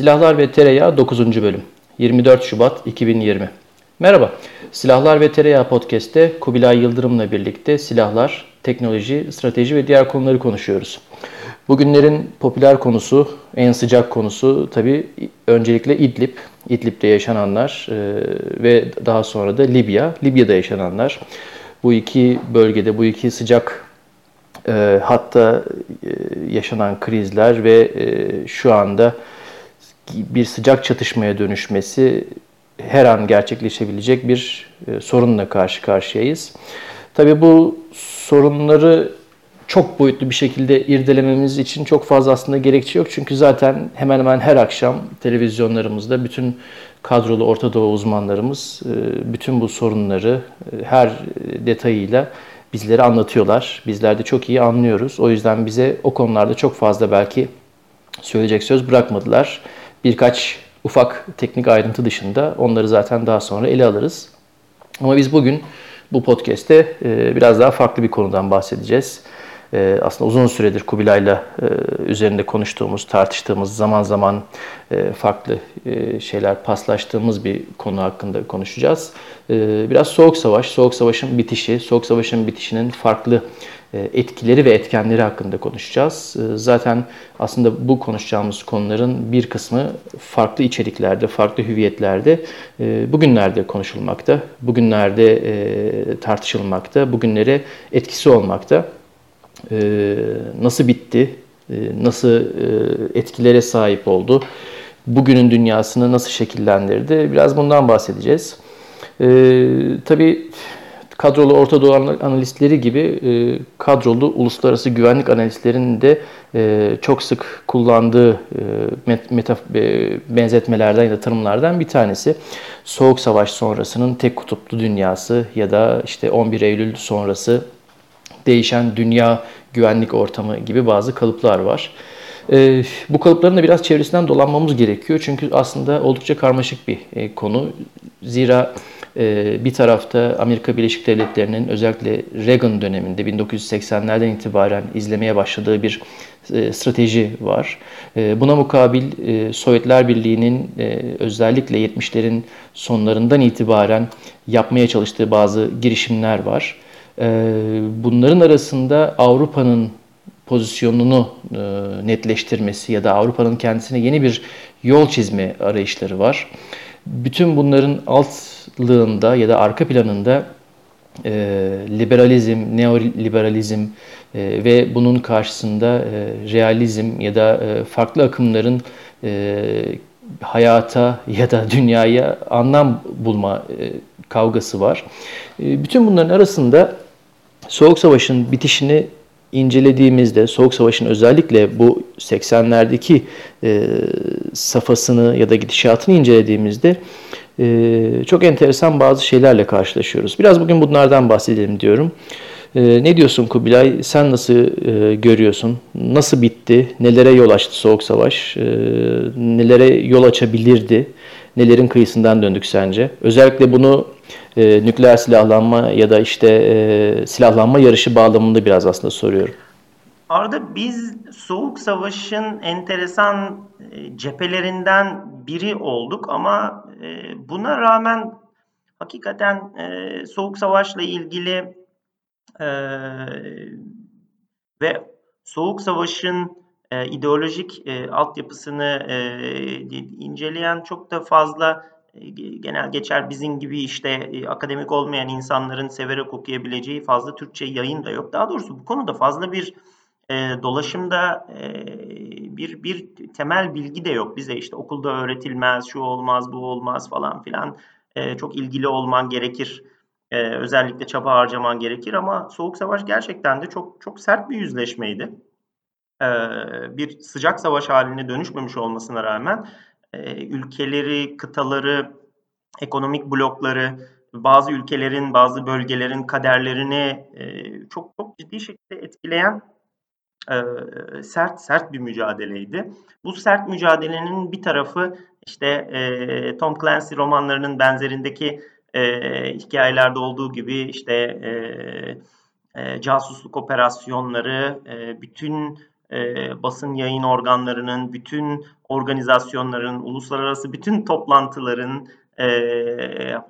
Silahlar ve Tereyağı 9. bölüm 24 Şubat 2020 Merhaba, Silahlar ve Tereyağı Podcast'te Kubilay Yıldırım'la birlikte silahlar, teknoloji, strateji ve diğer konuları konuşuyoruz. Bugünlerin popüler konusu, en sıcak konusu tabii öncelikle İdlib, İdlib'de yaşananlar e, ve daha sonra da Libya, Libya'da yaşananlar. Bu iki bölgede, bu iki sıcak e, hatta e, yaşanan krizler ve şu anda bir sıcak çatışmaya dönüşmesi her an gerçekleşebilecek bir e, sorunla karşı karşıyayız. Tabii bu sorunları çok boyutlu bir şekilde irdelememiz için çok fazla aslında gerekçe yok. Çünkü zaten hemen hemen her akşam televizyonlarımızda bütün kadrolu Orta Doğu uzmanlarımız e, bütün bu sorunları e, her detayıyla bizlere anlatıyorlar. Bizler de çok iyi anlıyoruz. O yüzden bize o konularda çok fazla belki söyleyecek söz bırakmadılar. Birkaç ufak teknik ayrıntı dışında onları zaten daha sonra ele alırız. Ama biz bugün bu podcast'te e, biraz daha farklı bir konudan bahsedeceğiz. E, aslında uzun süredir Kubilay'la e, üzerinde konuştuğumuz, tartıştığımız, zaman zaman farklı şeyler paslaştığımız bir konu hakkında konuşacağız. Biraz Soğuk Savaş, Soğuk Savaş'ın bitişi, Soğuk Savaş'ın bitişinin farklı etkileri ve etkenleri hakkında konuşacağız. E, zaten aslında bu konuşacağımız konuların bir kısmı farklı içeriklerde, farklı hüviyetlerde e, bugünlerde konuşulmakta, bugünlerde tartışılmakta, bugünlere etkisi olmakta. Nasıl bitti, nasıl etkilere sahip oldu, bugünün dünyasını nasıl şekillendirdi biraz bundan bahsedeceğiz. Tabii kadrolu Orta Doğu analistleri gibi e, kadrolu uluslararası güvenlik analistlerinin de e, çok sık kullandığı e, meta, e, benzetmelerden ya da tanımlardan bir tanesi. Soğuk Savaş sonrasının tek kutuplu dünyası ya da işte 11 Eylül sonrası değişen dünya güvenlik ortamı gibi bazı kalıplar var. E, bu kalıpların da biraz çevresinden dolanmamız gerekiyor. Çünkü aslında oldukça karmaşık bir e, konu. Zira bir tarafta Amerika Birleşik Devletleri'nin özellikle Reagan döneminde 1980'lerden itibaren izlemeye başladığı bir e, strateji var. Ee, buna mukabil e, Sovyetler Birliği'nin e, özellikle 70'lerin sonlarından itibaren yapmaya çalıştığı bazı girişimler var. Ee, bunların arasında Avrupa'nın pozisyonunu netleştirmesi ya da Avrupa'nın kendisine yeni bir yol çizme arayışları var. Bütün bunların altlığında ya da arka planında e, liberalizm, neoliberalizm e, ve bunun karşısında e, realizm ya da e, farklı akımların e, hayata ya da dünyaya anlam bulma e, kavgası var. E, bütün bunların arasında Soğuk Savaş'ın bitişini incelediğimizde Soğuk Savaş'ın özellikle bu 80'lerdeki e, safhasını ya da gidişatını incelediğimizde e, çok enteresan bazı şeylerle karşılaşıyoruz. Biraz bugün bunlardan bahsedelim diyorum. E, ne diyorsun Kubilay? Sen nasıl e, görüyorsun? Nasıl bitti? Nelere yol açtı Soğuk Savaş? E, nelere yol açabilirdi? Nelerin kıyısından döndük sence? Özellikle bunu e, nükleer silahlanma ya da işte e, silahlanma yarışı bağlamında biraz aslında soruyorum. Arada biz Soğuk Savaş'ın enteresan e, cephelerinden biri olduk ama e, buna rağmen hakikaten e, Soğuk Savaş'la ilgili e, ve Soğuk Savaş'ın ideolojik e, altyapısını inceleyen çok da fazla genel geçer bizim gibi işte e, akademik olmayan insanların severek okuyabileceği fazla Türkçe yayın da yok. Daha doğrusu bu konuda fazla bir e, dolaşımda e, bir bir temel bilgi de yok. Bize işte okulda öğretilmez, şu olmaz, bu olmaz falan filan. E, çok ilgili olman gerekir. E, özellikle çaba harcaman gerekir ama Soğuk Savaş gerçekten de çok çok sert bir yüzleşmeydi. E, bir sıcak savaş haline dönüşmemiş olmasına rağmen e, ülkeleri, kıtaları, ekonomik blokları, bazı ülkelerin, bazı bölgelerin kaderlerini e, çok çok ciddi şekilde etkileyen e, sert sert bir mücadeleydi. Bu sert mücadelenin bir tarafı işte Tom Clancy romanlarının benzerindeki hikayelerde olduğu gibi işte casusluk operasyonları, bütün e, basın yayın organlarının, bütün organizasyonların, uluslararası bütün toplantıların, e,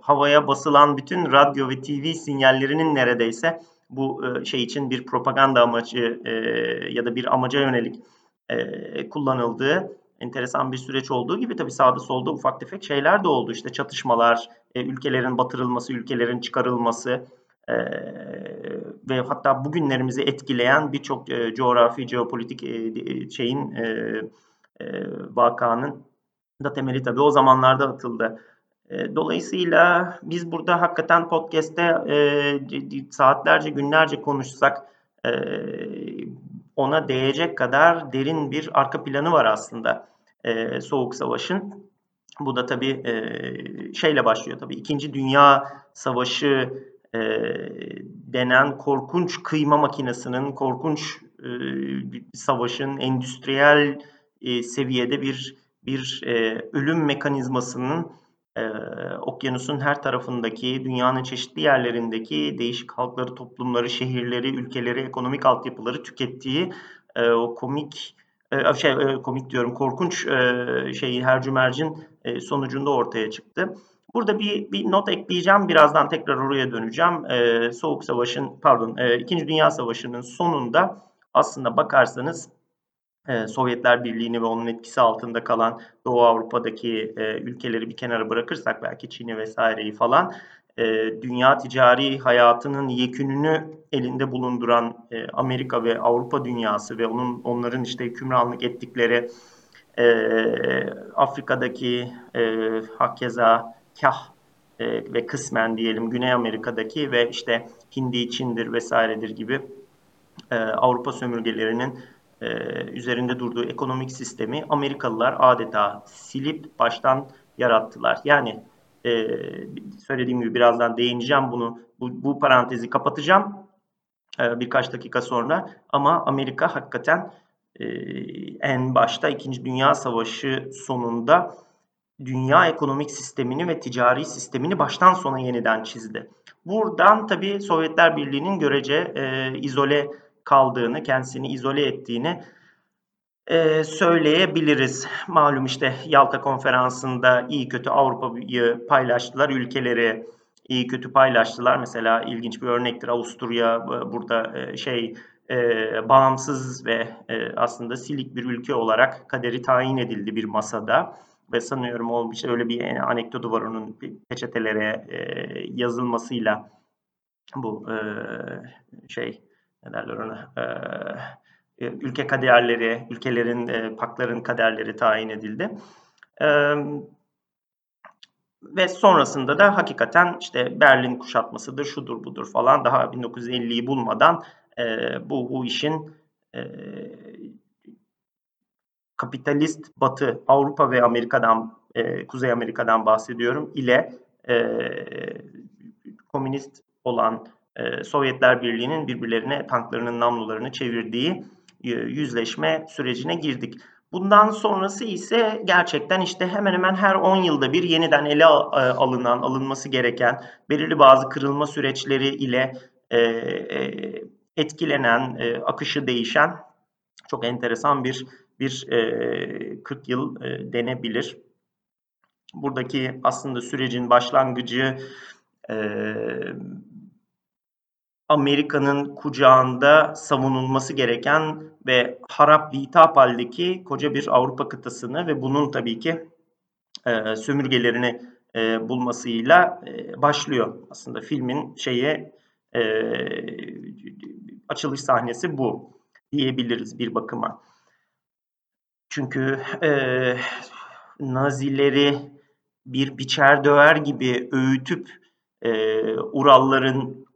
havaya basılan bütün radyo ve TV sinyallerinin neredeyse bu e, şey için bir propaganda amacı e, ya da bir amaca yönelik e, kullanıldığı enteresan bir süreç olduğu gibi tabii sağda solda ufak tefek şeyler de oldu. İşte çatışmalar, e, ülkelerin batırılması, ülkelerin çıkarılması e, ve hatta bugünlerimizi etkileyen birçok e, coğrafi, jeopolitik e, şeyin e, e, vakanın da temeli tabii o zamanlarda atıldı. E, dolayısıyla biz burada hakikaten podcast'te e, saatlerce, günlerce konuşsak e, ona değecek kadar derin bir arka planı var aslında e, Soğuk Savaş'ın. Bu da tabii e, şeyle başlıyor tabii. İkinci Dünya Savaşı e, denen korkunç kıyma makinesinin, korkunç e, savaşın endüstriyel e, seviyede bir bir e, ölüm mekanizmasının e, okyanusun her tarafındaki, dünyanın çeşitli yerlerindeki değişik halkları, toplumları, şehirleri, ülkeleri, ekonomik altyapıları tükettiği e, o komik e, şey e, komik diyorum korkunç e, şeyi hercümercin e, sonucunda ortaya çıktı. Burada bir, bir not ekleyeceğim. Birazdan tekrar oraya döneceğim. E, Soğuk Savaş'ın pardon e, İkinci Dünya Savaşı'nın sonunda aslında bakarsanız e, Sovyetler Birliği'ni ve onun etkisi altında kalan Doğu Avrupa'daki e, ülkeleri bir kenara bırakırsak belki Çin'i vesaireyi falan e, dünya ticari hayatının yekününü elinde bulunduran e, Amerika ve Avrupa dünyası ve onun onların işte hükümranlık ettikleri e, Afrika'daki e, hakeza kah e, ve kısmen diyelim Güney Amerika'daki ve işte Hindi, Çin'dir vesairedir gibi e, Avrupa sömürgelerinin e, üzerinde durduğu ekonomik sistemi Amerikalılar adeta silip baştan yarattılar. Yani e, söylediğim gibi birazdan değineceğim bunu. Bu, bu parantezi kapatacağım e, birkaç dakika sonra. Ama Amerika hakikaten e, en başta İkinci Dünya Savaşı sonunda dünya ekonomik sistemini ve ticari sistemini baştan sona yeniden çizdi. Buradan tabii Sovyetler Birliği'nin görece e, izole kaldığını, kendisini izole ettiğini e, söyleyebiliriz. Malum işte Yalta Konferansı'nda iyi kötü Avrupa'yı paylaştılar, ülkeleri iyi kötü paylaştılar. Mesela ilginç bir örnektir Avusturya burada e, şey e, bağımsız ve e, aslında silik bir ülke olarak kaderi tayin edildi bir masada ve sanıyorum o işte öyle bir anekdotu var onun peçetelere e, yazılmasıyla bu e, şey ne derler ona e, e, ülke kaderleri, ülkelerin, e, pakların kaderleri tayin edildi. E, ve sonrasında da hakikaten işte Berlin kuşatmasıdır, şudur budur falan daha 1950'yi bulmadan e, bu, bu işin e, kapitalist Batı, Avrupa ve Amerika'dan, e, Kuzey Amerika'dan bahsediyorum ile e, komünist olan e, Sovyetler Birliği'nin birbirlerine tanklarının namlularını çevirdiği e, yüzleşme sürecine girdik. Bundan sonrası ise gerçekten işte hemen hemen her 10 yılda bir yeniden ele e, alınan, alınması gereken belirli bazı kırılma süreçleri ile e, etkilenen, akışı değişen çok enteresan bir bir 40 yıl denebilir. Buradaki aslında sürecin başlangıcı Amerika'nın kucağında savunulması gereken ve harap bitap haldeki koca bir Avrupa kıtasını ve bunun tabii ki e, sömürgelerini e, bulmasıyla e, başlıyor. Aslında filmin şeye e, açılış sahnesi bu diyebiliriz bir bakıma. Çünkü e, Nazileri bir biçer döver gibi öğütüp e, Uralların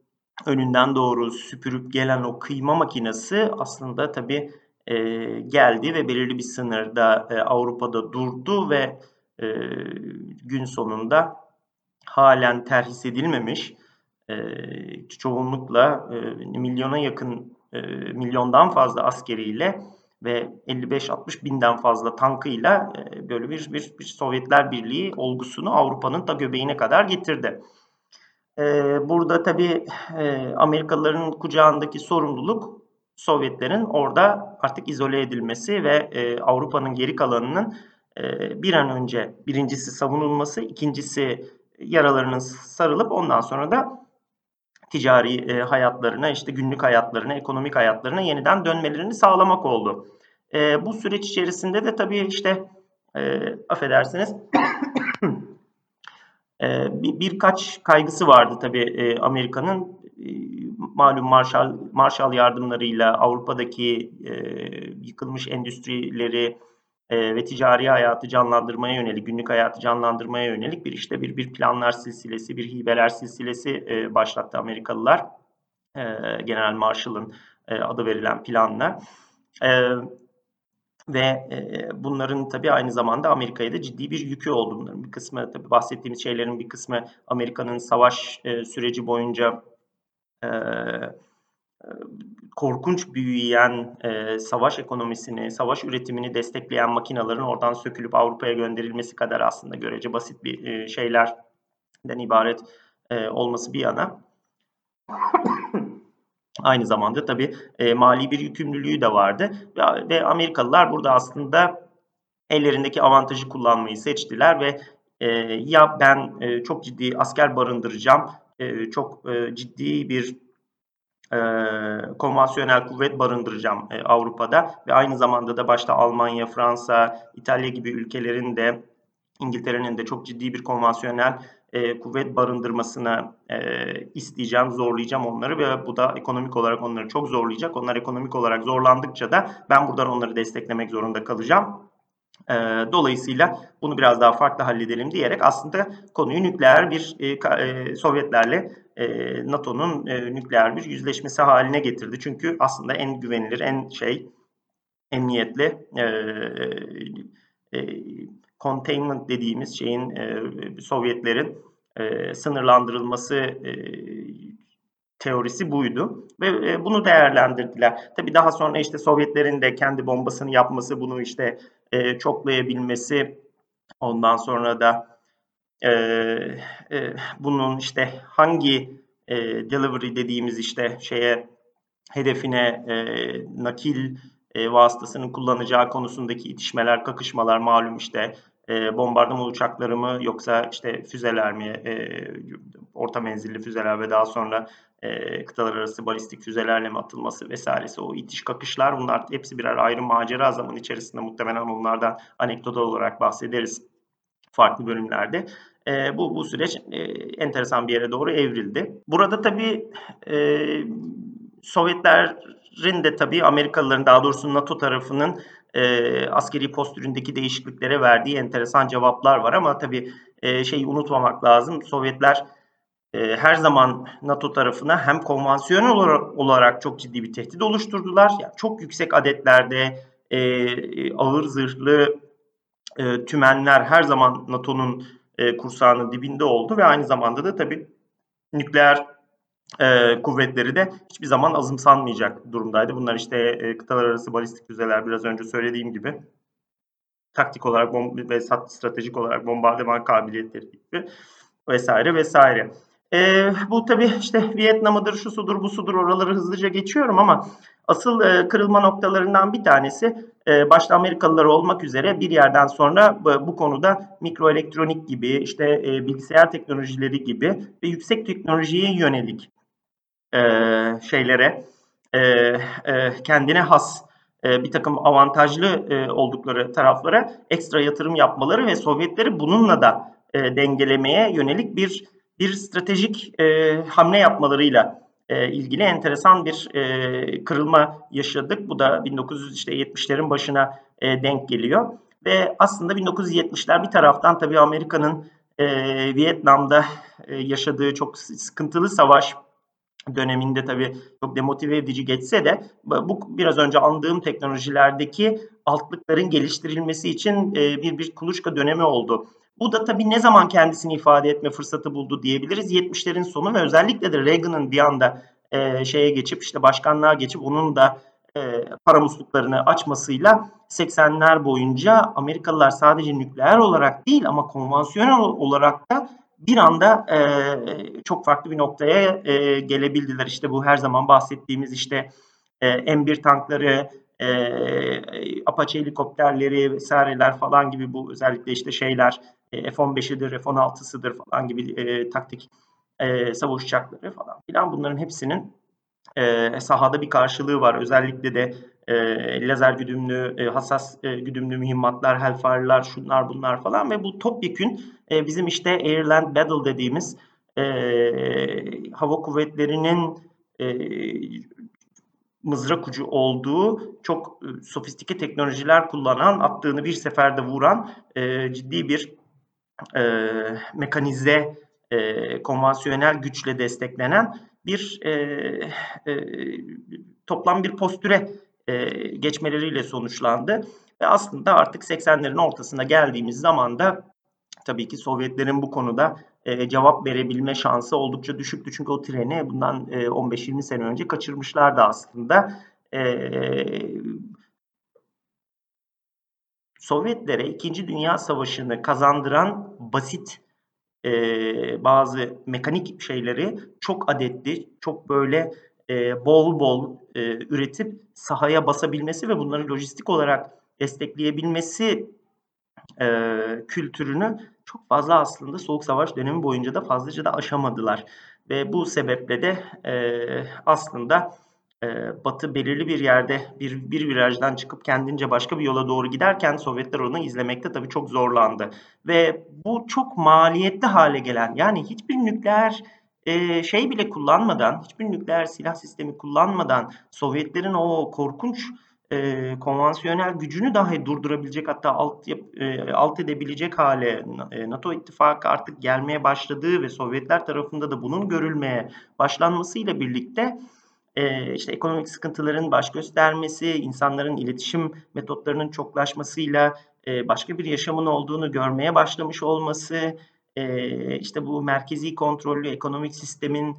önünden doğru süpürüp gelen o kıyma makinesi aslında tabii e, geldi ve belirli bir sınırda e, Avrupa'da durdu ve e, gün sonunda halen terhis edilmemiş. E, çoğunlukla e, milyona yakın e, milyondan fazla askeriyle ve 55-60 binden fazla tankıyla e, böyle bir, bir, bir Sovyetler Birliği olgusunu Avrupa'nın da göbeğine kadar getirdi. Ee, burada tabii e, Amerikalıların kucağındaki sorumluluk Sovyetlerin orada artık izole edilmesi ve e, Avrupa'nın geri kalanının e, bir an önce birincisi savunulması, ikincisi yaralarının sarılıp ondan sonra da ticari e, hayatlarına, işte günlük hayatlarına, ekonomik hayatlarına yeniden dönmelerini sağlamak oldu. E, bu süreç içerisinde de tabii işte e, affedersiniz e, bir, birkaç kaygısı vardı tabii e, Amerika'nın e, malum Marshall, Marshall yardımlarıyla Avrupa'daki e, yıkılmış endüstrileri e, ve ticari hayatı canlandırmaya yönelik, günlük hayatı canlandırmaya yönelik bir işte bir bir planlar silsilesi, bir hibeler silsilesi e, başlattı Amerikalılar. E, General Marshall'ın e, adı verilen planla. E, ve e, bunların tabii aynı zamanda Amerika'ya da ciddi bir yükü oldu. Bunların bir kısmı tabii bahsettiğimiz şeylerin bir kısmı Amerika'nın savaş e, süreci boyunca e, korkunç büyüyen e, savaş ekonomisini, savaş üretimini destekleyen makinaların oradan sökülüp Avrupa'ya gönderilmesi kadar aslında görece basit bir e, şeylerden ibaret e, olması bir yana. Aynı zamanda tabii e, mali bir yükümlülüğü de vardı. Ve, ve Amerikalılar burada aslında ellerindeki avantajı kullanmayı seçtiler ve e, ya ben e, çok ciddi asker barındıracağım, e, çok e, ciddi bir e, konvansiyonel kuvvet barındıracağım e, Avrupa'da ve aynı zamanda da başta Almanya, Fransa, İtalya gibi ülkelerin de İngiltere'nin de çok ciddi bir konvansiyonel e, kuvvet barındırmasını e, isteyeceğim, zorlayacağım onları ve bu da ekonomik olarak onları çok zorlayacak. Onlar ekonomik olarak zorlandıkça da ben buradan onları desteklemek zorunda kalacağım. E, dolayısıyla bunu biraz daha farklı halledelim diyerek aslında konuyu nükleer bir e, e, Sovyetlerle e, NATO'nun e, nükleer bir yüzleşmesi haline getirdi. Çünkü aslında en güvenilir, en şey emniyetli e, e, containment dediğimiz şeyin e, Sovyetlerin e, sınırlandırılması e, teorisi buydu ve e, bunu değerlendirdiler. Tabi daha sonra işte Sovyetlerin de kendi bombasını yapması, bunu işte e, çoklayabilmesi, ondan sonra da e, e, bunun işte hangi e, delivery dediğimiz işte şeye hedefine e, nakil e, vasıtasının kullanacağı konusundaki itişmeler, kakışmalar malum işte e, bombardıman uçakları mı yoksa işte füzeler mi, e, orta menzilli füzeler ve daha sonra e, kıtalar arası balistik füzelerle mi atılması vesairesi o itiş kakışlar bunlar hepsi birer ayrı macera zaman içerisinde muhtemelen onlardan anekdotal olarak bahsederiz farklı bölümlerde. E, bu, bu süreç e, enteresan bir yere doğru evrildi. Burada tabii e, Sovyetlerin de tabii Amerikalıların daha doğrusu NATO tarafının e, askeri postüründeki değişikliklere verdiği enteresan cevaplar var ama tabii e, şeyi unutmamak lazım. Sovyetler e, her zaman NATO tarafına hem konvansiyonel olarak, çok ciddi bir tehdit oluşturdular. Yani çok yüksek adetlerde e, ağır zırhlı e, tümenler her zaman NATO'nun e, kursağının dibinde oldu ve aynı zamanda da tabii nükleer e, kuvvetleri de hiçbir zaman azımsanmayacak durumdaydı. Bunlar işte e, kıtalar arası balistik füzeler biraz önce söylediğim gibi taktik olarak bom ve stratejik olarak bombardıman kabiliyetleri gibi vesaire vesaire. E, bu tabii işte Vietnam'ıdır, şu sudur, bu sudur oraları hızlıca geçiyorum ama asıl e, kırılma noktalarından bir tanesi e, başta Amerikalılar olmak üzere bir yerden sonra bu, bu konuda mikroelektronik gibi işte e, bilgisayar teknolojileri gibi ve yüksek teknolojiye yönelik e, şeylere e, e, kendine has e, bir takım avantajlı e, oldukları taraflara ekstra yatırım yapmaları ve Sovyetleri bununla da e, dengelemeye yönelik bir bir stratejik hamle yapmalarıyla e, ilgili enteresan bir e, kırılma yaşadık. Bu da 1970'lerin başına e, denk geliyor. Ve aslında 1970'ler bir taraftan tabii Amerika'nın Vietnam'da yaşadığı çok sıkıntılı savaş döneminde tabii çok demotive edici geçse de bu biraz önce andığım teknolojilerdeki altlıkların geliştirilmesi için bir bir kuluçka dönemi oldu. Bu da tabii ne zaman kendisini ifade etme fırsatı buldu diyebiliriz. 70'lerin sonu ve özellikle de Reagan'ın bir anda e, şeye geçip işte başkanlığa geçip onun da e, para musluklarını açmasıyla 80'ler boyunca Amerikalılar sadece nükleer olarak değil ama konvansiyonel olarak da bir anda e, çok farklı bir noktaya e, gelebildiler. İşte bu her zaman bahsettiğimiz işte e, M1 tankları, e, Apache helikopterleri vesaireler falan gibi bu özellikle işte şeyler F-15'idir, F-16'sıdır falan gibi e, taktik e, savaş uçakları falan filan bunların hepsinin e, sahada bir karşılığı var. Özellikle de e, lazer güdümlü, e, hassas e, güdümlü mühimmatlar, Hellfire'lar, şunlar bunlar falan ve bu topyekün e, bizim işte Airland Battle dediğimiz e, hava kuvvetlerinin e, mızrak ucu olduğu çok e, sofistike teknolojiler kullanan, attığını bir seferde vuran e, ciddi bir e, mekanize, e, konvansiyonel güçle desteklenen bir e, e, toplam bir postüre e, geçmeleriyle sonuçlandı. Ve aslında artık 80'lerin ortasına geldiğimiz zaman da tabii ki Sovyetlerin bu konuda e, cevap verebilme şansı oldukça düşüktü. Çünkü o treni bundan e, 15-20 sene önce kaçırmışlardı aslında. E, Sovyetlere İkinci Dünya Savaşı'nı kazandıran basit e, bazı mekanik şeyleri çok adetli, çok böyle e, bol bol e, üretip sahaya basabilmesi ve bunları lojistik olarak destekleyebilmesi e, kültürünü çok fazla aslında Soğuk Savaş dönemi boyunca da fazlaca da aşamadılar. Ve bu sebeple de e, aslında Batı belirli bir yerde bir, bir virajdan çıkıp kendince başka bir yola doğru giderken Sovyetler onu izlemekte tabii çok zorlandı. Ve bu çok maliyetli hale gelen yani hiçbir nükleer e, şey bile kullanmadan, hiçbir nükleer silah sistemi kullanmadan Sovyetlerin o korkunç e, konvansiyonel gücünü dahi durdurabilecek hatta alt, e, alt edebilecek hale e, NATO ittifakı artık gelmeye başladığı ve Sovyetler tarafında da bunun görülmeye başlanmasıyla birlikte işte ekonomik sıkıntıların baş göstermesi, insanların iletişim metotlarının çoklaşmasıyla başka bir yaşamın olduğunu görmeye başlamış olması, işte bu merkezi kontrollü ekonomik sistemin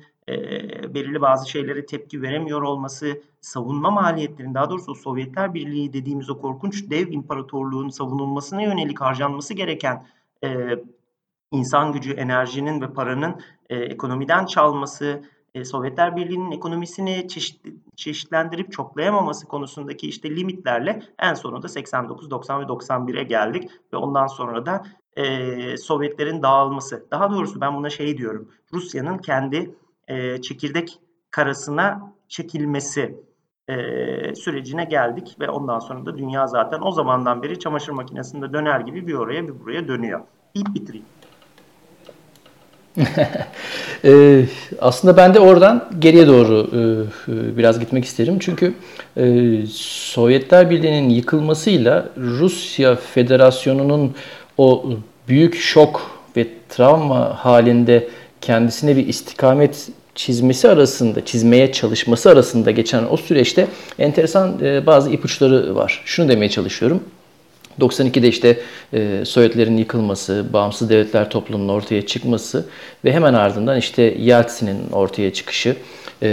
belirli bazı şeylere tepki veremiyor olması, savunma maliyetlerinin daha doğrusu Sovyetler Birliği dediğimiz o korkunç dev imparatorluğun savunulmasına yönelik harcanması gereken insan gücü, enerjinin ve paranın ekonomiden çalması, e, Sovyetler Birliği'nin ekonomisini çeşit, çeşitlendirip çoklayamaması konusundaki işte limitlerle en sonunda 89, 90 ve 91'e geldik ve ondan sonra da e, Sovyetlerin dağılması. Daha doğrusu ben buna şey diyorum. Rusya'nın kendi e, çekirdek karasına çekilmesi e, sürecine geldik ve ondan sonra da dünya zaten o zamandan beri çamaşır makinesinde döner gibi bir oraya bir buraya dönüyor. İlk bitireyim. ee, aslında ben de oradan geriye doğru e, e, biraz gitmek isterim. Çünkü e, Sovyetler Birliği'nin yıkılmasıyla Rusya Federasyonu'nun o büyük şok ve travma halinde kendisine bir istikamet çizmesi arasında, çizmeye çalışması arasında geçen o süreçte enteresan bazı ipuçları var. Şunu demeye çalışıyorum. 92'de işte e, Sovyetlerin yıkılması, bağımsız devletler toplumunun ortaya çıkması ve hemen ardından işte Yeltsin'in ortaya çıkışı, e,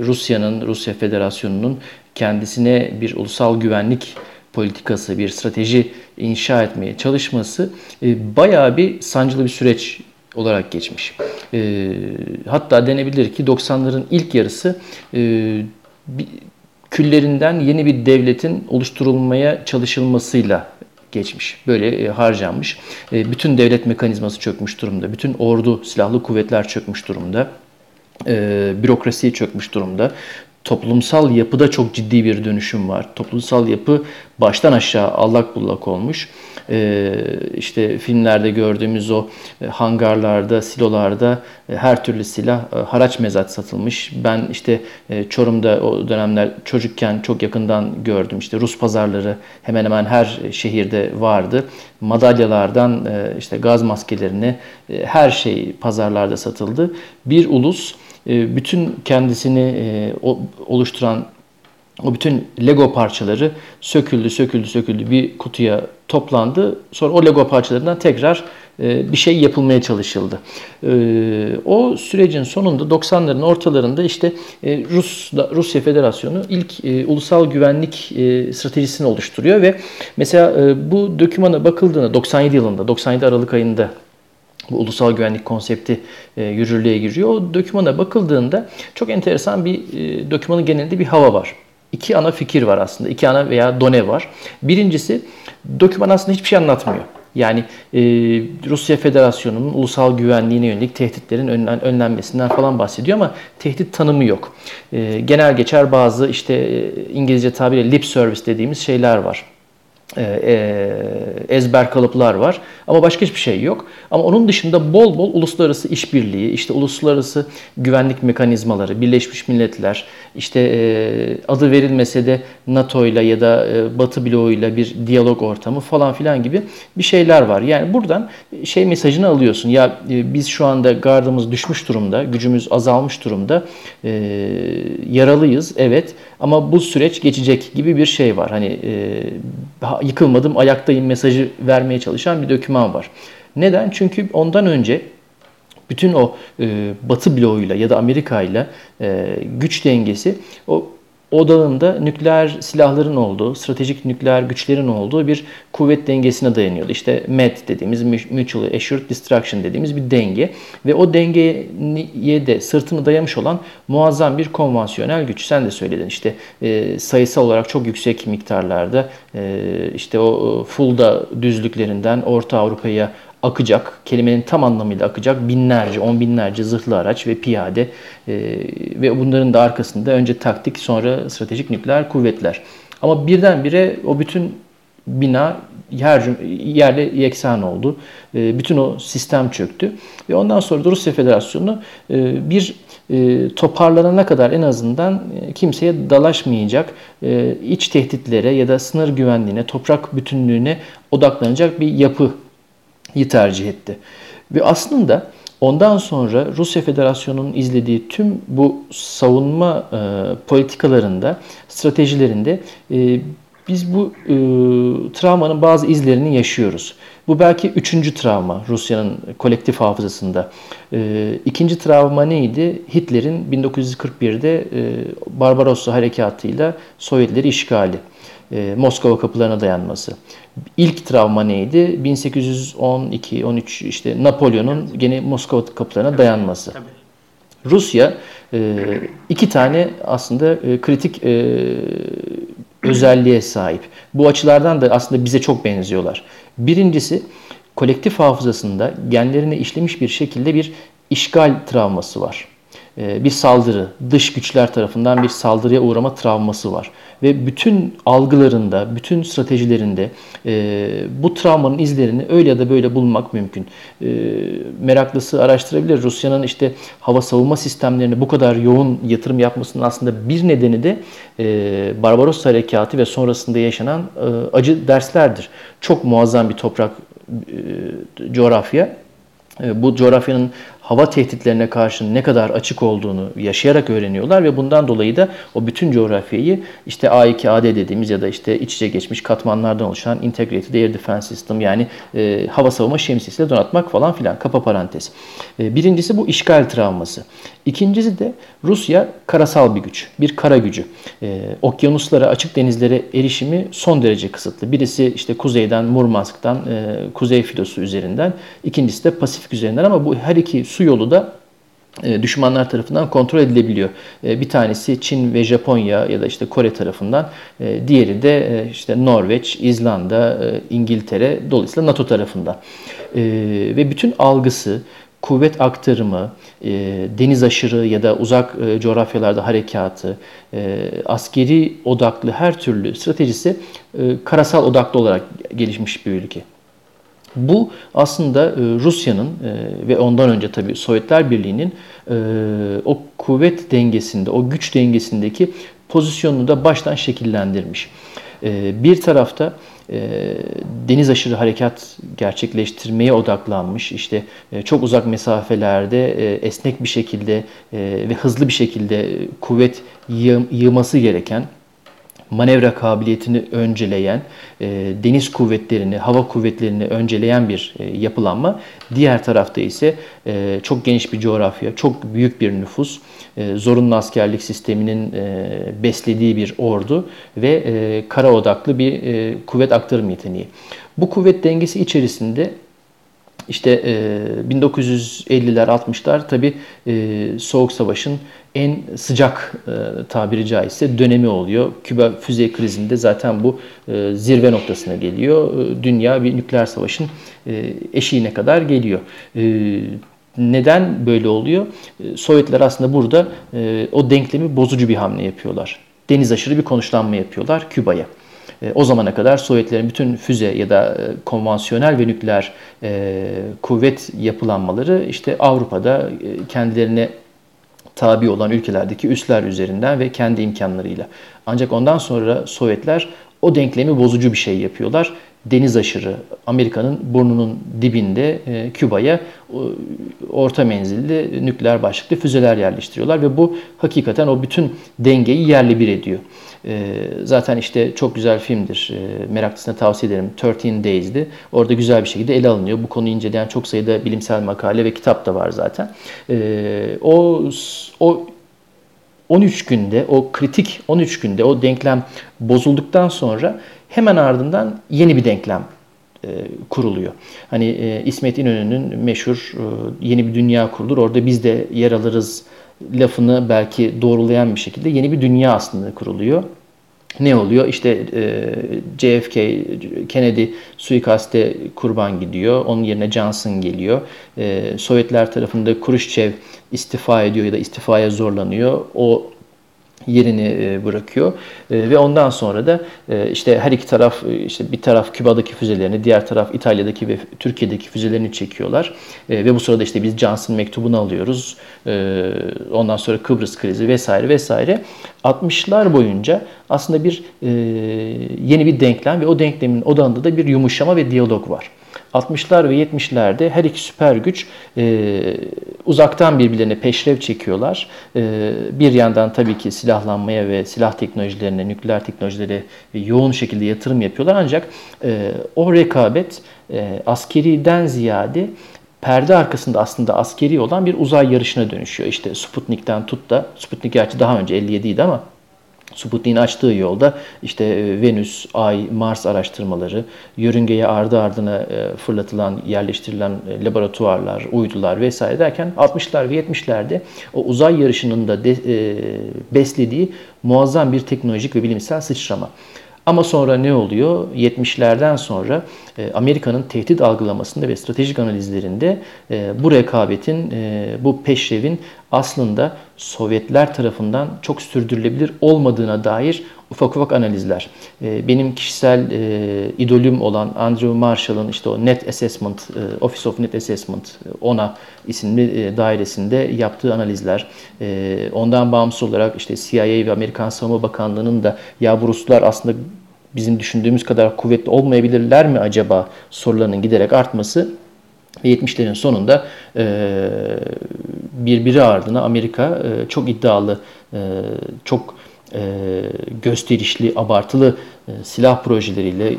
Rusya'nın, Rusya Federasyonu'nun kendisine bir ulusal güvenlik politikası, bir strateji inşa etmeye çalışması e, bayağı bir sancılı bir süreç olarak geçmiş. E, hatta denebilir ki 90'ların ilk yarısı e, bir, küllerinden yeni bir devletin oluşturulmaya çalışılmasıyla geçmiş. Böyle e, harcanmış. E, bütün devlet mekanizması çökmüş durumda. Bütün ordu, silahlı kuvvetler çökmüş durumda. E, bürokrasi çökmüş durumda toplumsal yapıda çok ciddi bir dönüşüm var. Toplumsal yapı baştan aşağı allak bullak olmuş. Ee, işte filmlerde gördüğümüz o e, hangarlarda, silolarda e, her türlü silah e, haraç mezat satılmış. Ben işte Çorum'da o dönemler çocukken çok yakından gördüm. İşte Rus pazarları hemen hemen her şehirde vardı. Madalyalardan işte gaz maskelerine her şey pazarlarda satıldı. Bir ulus bütün kendisini e, oluşturan o bütün Lego parçaları söküldü, söküldü, söküldü bir kutuya toplandı. Sonra o Lego parçalarından tekrar e, bir şey yapılmaya çalışıldı. Ee, o sürecin sonunda 90'ların ortalarında işte e, Rus Rusya Federasyonu ilk ulusal güvenlik stratejisini oluşturuyor ve mesela bu dokümana bakıldığında 97 yılında 97 Aralık ayında bu ulusal güvenlik konsepti e, yürürlüğe giriyor. O dokümana bakıldığında çok enteresan bir e, dokümanın genelinde bir hava var. İki ana fikir var aslında. iki ana veya done var. Birincisi doküman aslında hiçbir şey anlatmıyor. Yani e, Rusya Federasyonu'nun ulusal güvenliğine yönelik tehditlerin önlen, önlenmesinden falan bahsediyor ama tehdit tanımı yok. E, genel geçer bazı işte e, İngilizce tabiriyle lip service dediğimiz şeyler var. E, e, ezber kalıplar var ama başka hiçbir şey yok. Ama onun dışında bol bol uluslararası işbirliği, işte uluslararası güvenlik mekanizmaları, Birleşmiş Milletler, işte e, adı verilmese de NATO ile ya da Batı bloğuyla bir diyalog ortamı falan filan gibi bir şeyler var. Yani buradan şey mesajını alıyorsun. Ya biz şu anda gardımız düşmüş durumda, gücümüz azalmış durumda, yaralıyız evet ama bu süreç geçecek gibi bir şey var. Hani yıkılmadım, ayaktayım mesajı vermeye çalışan bir doküman var. Neden? Çünkü ondan önce bütün o e, Batı bloğuyla ya da Amerika ile güç dengesi o odağında nükleer silahların olduğu, stratejik nükleer güçlerin olduğu bir kuvvet dengesine dayanıyordu. İşte MED dediğimiz Mutually Assured Destruction dediğimiz bir denge ve o dengeye de sırtını dayamış olan muazzam bir konvansiyonel güç. Sen de söyledin işte e, sayısal olarak çok yüksek miktarlarda e, işte o Fulda düzlüklerinden Orta Avrupa'ya akacak, kelimenin tam anlamıyla akacak binlerce, on binlerce zırhlı araç ve piyade e, ve bunların da arkasında önce taktik sonra stratejik nükleer kuvvetler. Ama birdenbire o bütün bina yer, yerle yeksan oldu. E, bütün o sistem çöktü. Ve ondan sonra da Rusya Federasyonu e, bir e, toparlanana kadar en azından e, kimseye dalaşmayacak, e, iç tehditlere ya da sınır güvenliğine, toprak bütünlüğüne odaklanacak bir yapı tercih etti. Ve aslında ondan sonra Rusya Federasyonu'nun izlediği tüm bu savunma e, politikalarında, stratejilerinde e, biz bu e, travmanın bazı izlerini yaşıyoruz. Bu belki üçüncü travma Rusya'nın kolektif hafızasında. E, ikinci travma neydi? Hitler'in 1941'de e, Barbarossa harekatıyla Sovyetleri işgali. E, Moskova kapılarına dayanması. İlk travma neydi? 1812-13 işte Napolyon'un gene Moskova kapılarına dayanması. Rusya e, iki tane aslında e, kritik özelliğe sahip. Bu açılardan da aslında bize çok benziyorlar. Birincisi kolektif hafızasında genlerine işlemiş bir şekilde bir işgal travması var. E, bir saldırı, dış güçler tarafından bir saldırıya uğrama travması var. Ve bütün algılarında, bütün stratejilerinde e, bu travmanın izlerini öyle ya da böyle bulmak mümkün. E, meraklısı araştırabilir. Rusya'nın işte hava savunma sistemlerine bu kadar yoğun yatırım yapmasının aslında bir nedeni de Barbaros Harekatı ve sonrasında yaşanan acı derslerdir. Çok muazzam bir toprak coğrafya. Bu coğrafyanın hava tehditlerine karşı ne kadar açık olduğunu yaşayarak öğreniyorlar ve bundan dolayı da o bütün coğrafyayı işte A2AD dediğimiz ya da işte iç içe geçmiş katmanlardan oluşan Integrated Air Defense System yani e, hava savunma şemsiyesiyle donatmak falan filan kapa parantez. E, birincisi bu işgal travması. İkincisi de Rusya karasal bir güç, bir kara gücü. E, okyanuslara, açık denizlere erişimi son derece kısıtlı. Birisi işte kuzeyden, Murmansk'tan, e, kuzey filosu üzerinden, ikincisi de Pasifik üzerinden ama bu her iki su yolu da e, düşmanlar tarafından kontrol edilebiliyor. E, bir tanesi Çin ve Japonya ya da işte Kore tarafından, e, diğeri de işte Norveç, İzlanda, İngiltere, dolayısıyla NATO tarafından. Ve bütün algısı, kuvvet aktarımı, deniz aşırı ya da uzak coğrafyalarda harekatı, askeri odaklı her türlü stratejisi karasal odaklı olarak gelişmiş bir ülke. Bu aslında e, Rusya'nın e, ve ondan önce tabii Sovyetler Birliği'nin e, o kuvvet dengesinde, o güç dengesindeki pozisyonunu da baştan şekillendirmiş. Bir tarafta deniz aşırı harekat gerçekleştirmeye odaklanmış. İşte çok uzak mesafelerde esnek bir şekilde ve hızlı bir şekilde kuvvet yığması gereken manevra kabiliyetini önceleyen, e, deniz kuvvetlerini, hava kuvvetlerini önceleyen bir e, yapılanma. Diğer tarafta ise e, çok geniş bir coğrafya, çok büyük bir nüfus, zorunlu askerlik sisteminin beslediği bir ordu ve kara odaklı bir kuvvet aktarım yeteneği. Bu kuvvet dengesi içerisinde İşte 1950'ler 60'lar tabi Soğuk Savaş'ın en sıcak tabiri caizse dönemi oluyor. Küba füze krizinde zaten bu zirve noktasına geliyor. Dünya bir nükleer savaşın eşiğine kadar geliyor. Neden böyle oluyor? Sovyetler aslında burada o denklemi bozucu bir hamle yapıyorlar. Deniz aşırı bir konuşlanma yapıyorlar Küba'ya. E, o zamana kadar Sovyetlerin bütün füze ya da e, konvansiyonel ve nükleer e, kuvvet yapılanmaları işte Avrupa'da kendilerine tabi olan ülkelerdeki üsler üzerinden ve kendi imkanlarıyla. Ancak ondan sonra Sovyetler o denklemi bozucu bir şey yapıyorlar. Deniz aşırı Amerika'nın burnunun dibinde e, Küba'ya e, orta menzilli nükleer başlıklı füzeler yerleştiriyorlar ve bu hakikaten o bütün dengeyi yerli bir ediyor. E, zaten işte çok güzel filmdir. E, meraklısına tavsiye ederim. 13 Days'di. Orada güzel bir şekilde ele alınıyor. Bu konuyu inceleyen çok sayıda bilimsel makale ve kitap da var zaten. E, o o 13 günde o kritik 13 günde o denklem bozulduktan sonra hemen ardından yeni bir denklem e, kuruluyor. Hani e, İsmet İnönü'nün meşhur e, yeni bir dünya kurulur. Orada biz de yer alırız lafını belki doğrulayan bir şekilde yeni bir dünya aslında kuruluyor. Ne oluyor? İşte JFK, Kennedy suikaste kurban gidiyor. Onun yerine Johnson geliyor. Sovyetler tarafında Khrushchev istifa ediyor ya da istifaya zorlanıyor. O yerini e, bırakıyor. E, ve ondan sonra da e, işte her iki taraf işte bir taraf Küba'daki füzelerini diğer taraf İtalya'daki ve Türkiye'deki füzelerini çekiyorlar. Ve bu sırada işte biz Johnson mektubunu alıyoruz. Ondan sonra Kıbrıs krizi vesaire vesaire. 60'lar boyunca aslında bir yeni bir denklem ve o denklemin odağında da bir yumuşama ve diyalog var. 60'lar ve 70'lerde her iki süper güç e, uzaktan birbirlerine peşrev çekiyorlar. E, bir yandan tabii ki silahlanmaya ve silah teknolojilerine, nükleer teknolojilere yoğun şekilde yatırım yapıyorlar. Ancak e, o rekabet e, askeriden ziyade perde arkasında aslında askeri olan bir uzay yarışına dönüşüyor. İşte Sputnik'ten tut da, Sputnik gerçi daha önce 57 idi ama Sputnik'in açtığı yolda işte e, Venüs, Ay, Mars araştırmaları, yörüngeye ardı ardına e, fırlatılan, yerleştirilen e, laboratuvarlar, uydular vesaire derken 60'lar ve 70'lerde o uzay yarışının da beslediği muazzam bir teknolojik ve bilimsel sıçrama. Ama sonra ne oluyor? 70'lerden sonra Amerika'nın tehdit algılamasında ve stratejik analizlerinde bu rekabetin, bu peşrevin aslında Sovyetler tarafından çok sürdürülebilir olmadığına dair ufak ufak analizler. Ee, benim kişisel e, idolüm olan Andrew Marshall'ın işte o Net Assessment, e, Office of Net Assessment, e, ona isimli dairesinde yaptığı analizler. Ondan bağımsız olarak işte CIA ve Amerikan Savunma Bakanlığı'nın da ya bu Ruslar aslında bizim düşündüğümüz kadar kuvvetli olmayabilirler mi acaba sorularının giderek artması ve 70'lerin sonunda e, birbiri ardına Amerika e, çok iddialı, e, çok e, gösterişli, abartılı e, silah projeleriyle, e,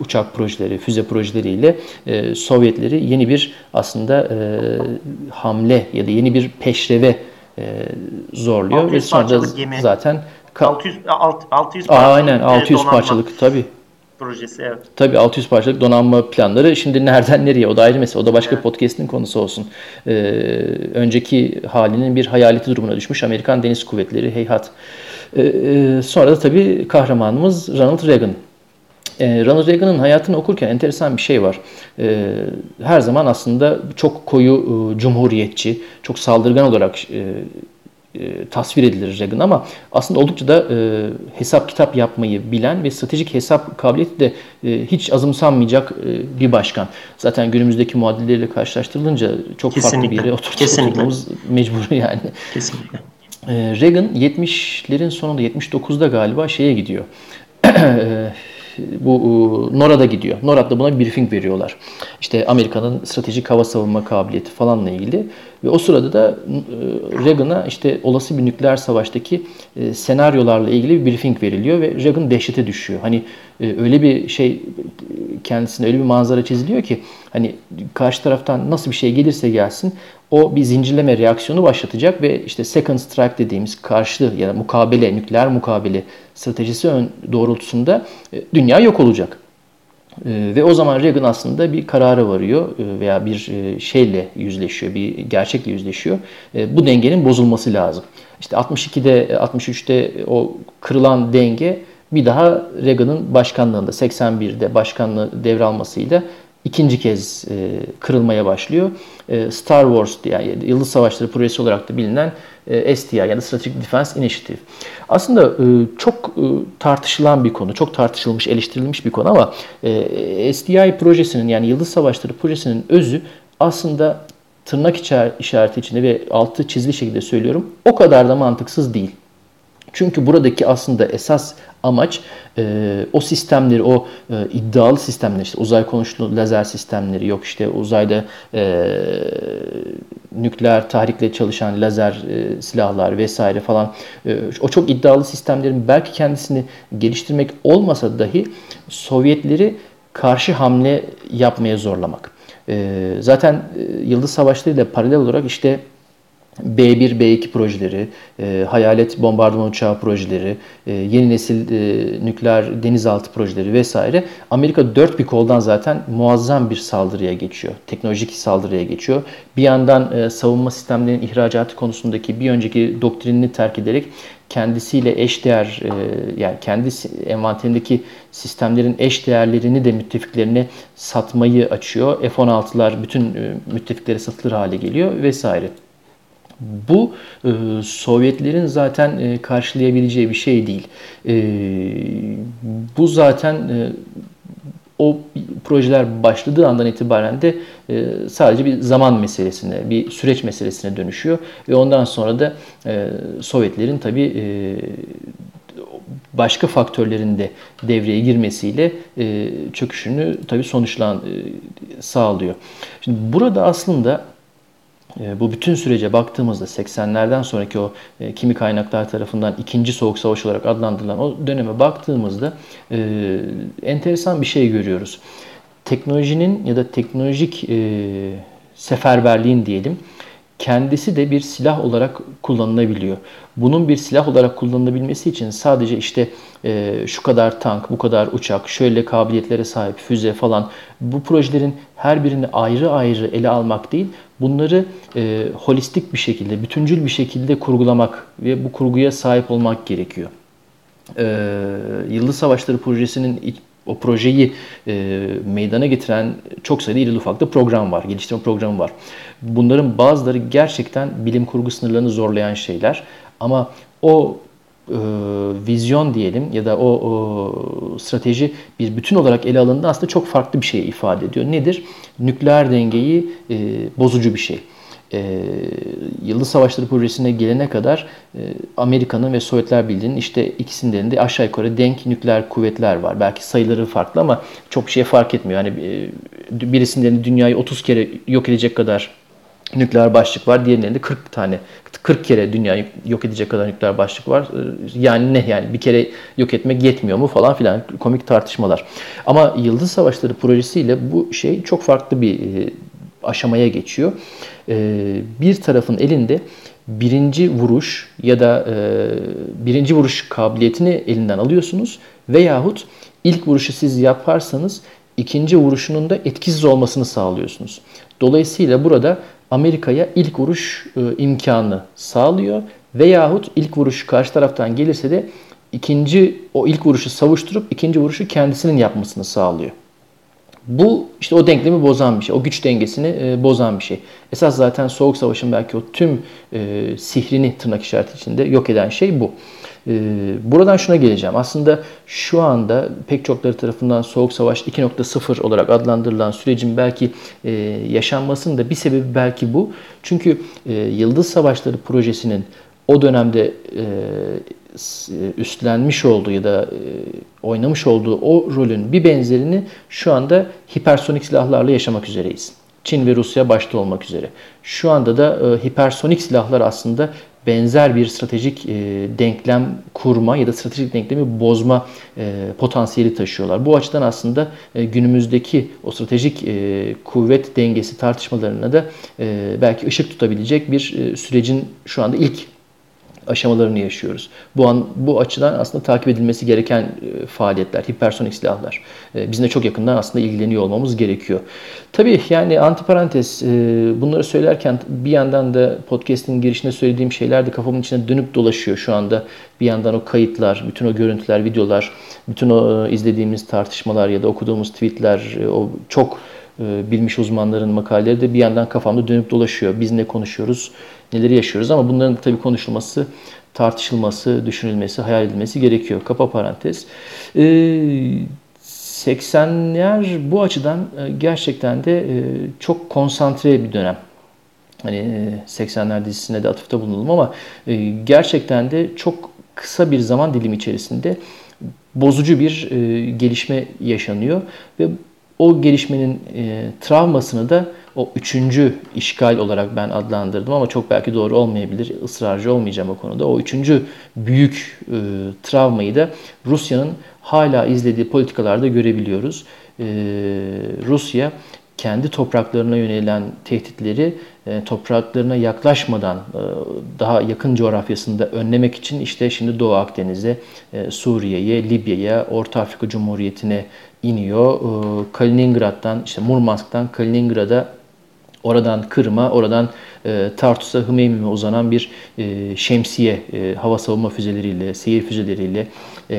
uçak projeleri, füze projeleriyle e, Sovyetleri yeni bir aslında e, hamle ya da yeni bir peşreve e, zorluyor. Ve sonra da zaten 600 600 parçalık aynen 600 parçalık tabii projesi evet. Tabii 600 parçalık donanma planları şimdi nereden nereye o da ayrı mesele. O da başka evet. podcast'in konusu olsun. Ee, önceki halinin bir hayaleti durumuna düşmüş Amerikan Deniz Kuvvetleri heyhat. Ee, e, sonra da tabii kahramanımız Ronald Reagan. Ee, Ronald Reagan'ın hayatını okurken enteresan bir şey var. Ee, her zaman aslında çok koyu e, cumhuriyetçi, çok saldırgan olarak e, e, tasvir edilir Reagan ama aslında oldukça da e, hesap kitap yapmayı bilen ve stratejik hesap kabiliyeti de e, hiç azımsanmayacak e, bir başkan. Zaten günümüzdeki muadilleriyle karşılaştırılınca çok Kesinlikle. farklı bir yere oturtmamız mecbur yani. Kesinlikle. E, Reagan 70'lerin sonunda 79'da galiba şeye gidiyor. E, bu NORAD'a gidiyor. NORAD'da buna bir briefing veriyorlar. İşte Amerika'nın stratejik hava savunma kabiliyeti falanla ilgili. Ve o sırada da e, Reagan'a işte olası bir nükleer savaştaki e, senaryolarla ilgili bir briefing veriliyor ve Reagan dehşete düşüyor. Hani e, öyle bir şey kendisine öyle bir manzara çiziliyor ki hani karşı taraftan nasıl bir şey gelirse gelsin o bir zincirleme reaksiyonu başlatacak ve işte second strike dediğimiz karşı ya da mukabele, nükleer mukabele stratejisi ön doğrultusunda dünya yok olacak. E, ve o zaman Reagan aslında bir karara varıyor e, veya bir e, şeyle yüzleşiyor, bir gerçekle yüzleşiyor. E, bu dengenin bozulması lazım. İşte 62'de, 63'te o kırılan denge bir daha Reagan'ın başkanlığında 81'de başkanlığı devralmasıyla ikinci kez e, kırılmaya başlıyor. E, Star Wars yani Yıldız Savaşları projesi olarak da bilinen e, SDI yani Strategic Defense Initiative. Aslında e, çok e, tartışılan bir konu, çok tartışılmış, eleştirilmiş bir konu ama e, SDI projesinin yani Yıldız Savaşları projesinin özü aslında tırnak işareti içinde ve altı çizili şekilde söylüyorum o kadar da mantıksız değil. Çünkü buradaki aslında esas amaç e, o sistemleri, o e, iddialı sistemleri, işte uzay konuşulu lazer sistemleri, yok işte uzayda e, nükleer tahrikle çalışan lazer e, silahlar vesaire falan, e, o çok iddialı sistemlerin belki kendisini geliştirmek olmasa dahi Sovyetleri karşı hamle yapmaya zorlamak. E, zaten e, Yıldız Savaşları ile paralel olarak işte B1, B2 projeleri, e, hayalet bombardıman uçağı projeleri, e, yeni nesil e, nükleer denizaltı projeleri vesaire. Amerika dört bir koldan zaten muazzam bir saldırıya geçiyor. Teknolojik saldırıya geçiyor. Bir yandan e, savunma sistemlerinin ihracatı konusundaki bir önceki doktrinini terk ederek kendisiyle eşdeğer e, yani kendi envanterindeki sistemlerin eş değerlerini de müttefiklerine satmayı açıyor. F-16'lar bütün e, müttefiklere satılır hale geliyor vesaire. Bu e, Sovyetlerin zaten e, karşılayabileceği bir şey değil. E, bu zaten e, o projeler başladığı andan itibaren de e, sadece bir zaman meselesine, bir süreç meselesine dönüşüyor ve ondan sonra da e, Sovyetlerin tabii e, başka faktörlerin de devreye girmesiyle e, çöküşünü tabii sonuçlan e, sağlıyor. Şimdi burada aslında bu bütün sürece baktığımızda 80'lerden sonraki o e, kimi kaynaklar tarafından ikinci soğuk savaş olarak adlandırılan o döneme baktığımızda e, enteresan bir şey görüyoruz. Teknolojinin ya da teknolojik e, seferberliğin diyelim kendisi de bir silah olarak kullanılabiliyor. Bunun bir silah olarak kullanılabilmesi için sadece işte e, şu kadar tank, bu kadar uçak, şöyle kabiliyetlere sahip füze falan bu projelerin her birini ayrı ayrı ele almak değil, bunları e, holistik bir şekilde, bütüncül bir şekilde kurgulamak ve bu kurguya sahip olmak gerekiyor. E, Yıldız Savaşları projesinin o projeyi e, meydana getiren çok sayıda iri ufakta program var, geliştirme programı var. Bunların bazıları gerçekten bilim kurgu sınırlarını zorlayan şeyler. Ama o e, vizyon diyelim ya da o, o strateji bir bütün olarak ele alındığında aslında çok farklı bir şey ifade ediyor. Nedir? Nükleer dengeyi e, bozucu bir şey e, Yıldız Savaşları projesine gelene kadar e, Amerika'nın ve Sovyetler Birliği'nin işte ikisinden de aşağı yukarı denk nükleer kuvvetler var. Belki sayıları farklı ama çok şey fark etmiyor. Yani e, birisinden dünyayı 30 kere yok edecek kadar nükleer başlık var. Diğerinde 40 tane 40 kere dünyayı yok edecek kadar nükleer başlık var. E, yani ne yani bir kere yok etmek yetmiyor mu falan filan komik tartışmalar. Ama Yıldız Savaşları projesiyle bu şey çok farklı bir e, aşamaya geçiyor. Ee, bir tarafın elinde birinci vuruş ya da e, birinci vuruş kabiliyetini elinden alıyorsunuz veyahut ilk vuruşu siz yaparsanız ikinci vuruşunun da etkisiz olmasını sağlıyorsunuz. Dolayısıyla burada Amerika'ya ilk vuruş e, imkanı sağlıyor veyahut ilk vuruş karşı taraftan gelirse de ikinci o ilk vuruşu savuşturup ikinci vuruşu kendisinin yapmasını sağlıyor. Bu işte o denklemi bozan bir şey. O güç dengesini e, bozan bir şey. Esas zaten Soğuk Savaş'ın belki o tüm e, sihrini tırnak işareti içinde yok eden şey bu. E, buradan şuna geleceğim. Aslında şu anda pek çokları tarafından Soğuk Savaş 2.0 olarak adlandırılan sürecin belki e, yaşanmasının da bir sebebi belki bu. Çünkü e, Yıldız Savaşları projesinin o dönemde e, üstlenmiş olduğu ya da oynamış olduğu o rolün bir benzerini şu anda hipersonik silahlarla yaşamak üzereyiz. Çin ve Rusya başta olmak üzere. Şu anda da e, hipersonik silahlar aslında benzer bir stratejik e, denklem kurma ya da stratejik denklemi bozma potansiyeli taşıyorlar. Bu açıdan aslında günümüzdeki o stratejik kuvvet dengesi tartışmalarına da belki ışık tutabilecek bir sürecin şu anda ilk aşamalarını yaşıyoruz. Bu an bu açıdan aslında takip edilmesi gereken e, faaliyetler, hipersonik silahlar. E, bizim de çok yakından aslında ilgileniyor olmamız gerekiyor. Tabii yani antiparantez e, bunları söylerken bir yandan da podcast'in girişinde söylediğim şeyler de kafamın içine dönüp dolaşıyor şu anda. Bir yandan o kayıtlar, bütün o görüntüler, videolar, bütün o e, izlediğimiz tartışmalar ya da okuduğumuz tweetler, o çok bilmiş uzmanların makaleleri de bir yandan kafamda dönüp dolaşıyor. Biz ne konuşuyoruz, neleri yaşıyoruz ama bunların tabii konuşulması, tartışılması, düşünülmesi, hayal edilmesi gerekiyor. Kapa parantez. Ee, 80'ler bu açıdan e, gerçekten de e, çok konsantre bir dönem. Hani 80'ler dizisine de atıfta bulundum ama gerçekten de çok kısa bir zaman dilimi içerisinde bozucu bir gelişme yaşanıyor ve o gelişmenin e, travmasını da o üçüncü işgal olarak ben adlandırdım ama çok belki doğru olmayabilir. ısrarcı olmayacağım o konuda. O üçüncü büyük e, travmayı da Rusya'nın hala izlediği politikalarda görebiliyoruz. E, Rusya kendi topraklarına yönelen tehditleri e, topraklarına yaklaşmadan e, daha yakın coğrafyasında önlemek için işte şimdi Doğu Akdeniz'e, e, Suriye'ye, Libya'ya, Orta Afrika Cumhuriyeti'ne iniyor. Kaliningrad'dan, işte Murmansk'tan Kaliningrad'a Oradan Kırım'a, oradan e, Tartus'a, Hmeymim'e uzanan bir e, şemsiye e, hava savunma füzeleriyle, seyir füzeleriyle, e,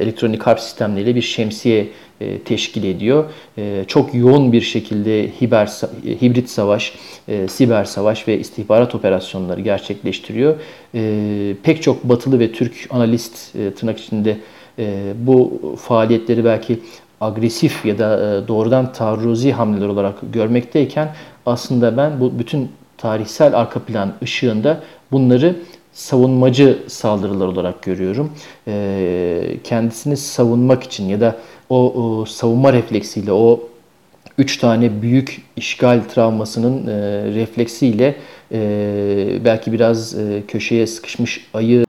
elektronik harp sistemleriyle bir şemsiye e, teşkil ediyor. E, çok yoğun bir şekilde hiber, e, hibrit savaş, e, siber savaş ve istihbarat operasyonları gerçekleştiriyor. E, pek çok batılı ve Türk analist e, tırnak içinde e, bu faaliyetleri belki agresif ya da e, doğrudan taarruzi hamleler olarak görmekteyken aslında ben bu bütün tarihsel arka plan ışığında bunları savunmacı saldırılar olarak görüyorum. E, kendisini savunmak için ya da o, o savunma refleksiyle o üç tane büyük işgal travmasının e, refleksiyle belki biraz köşeye sıkışmış ayı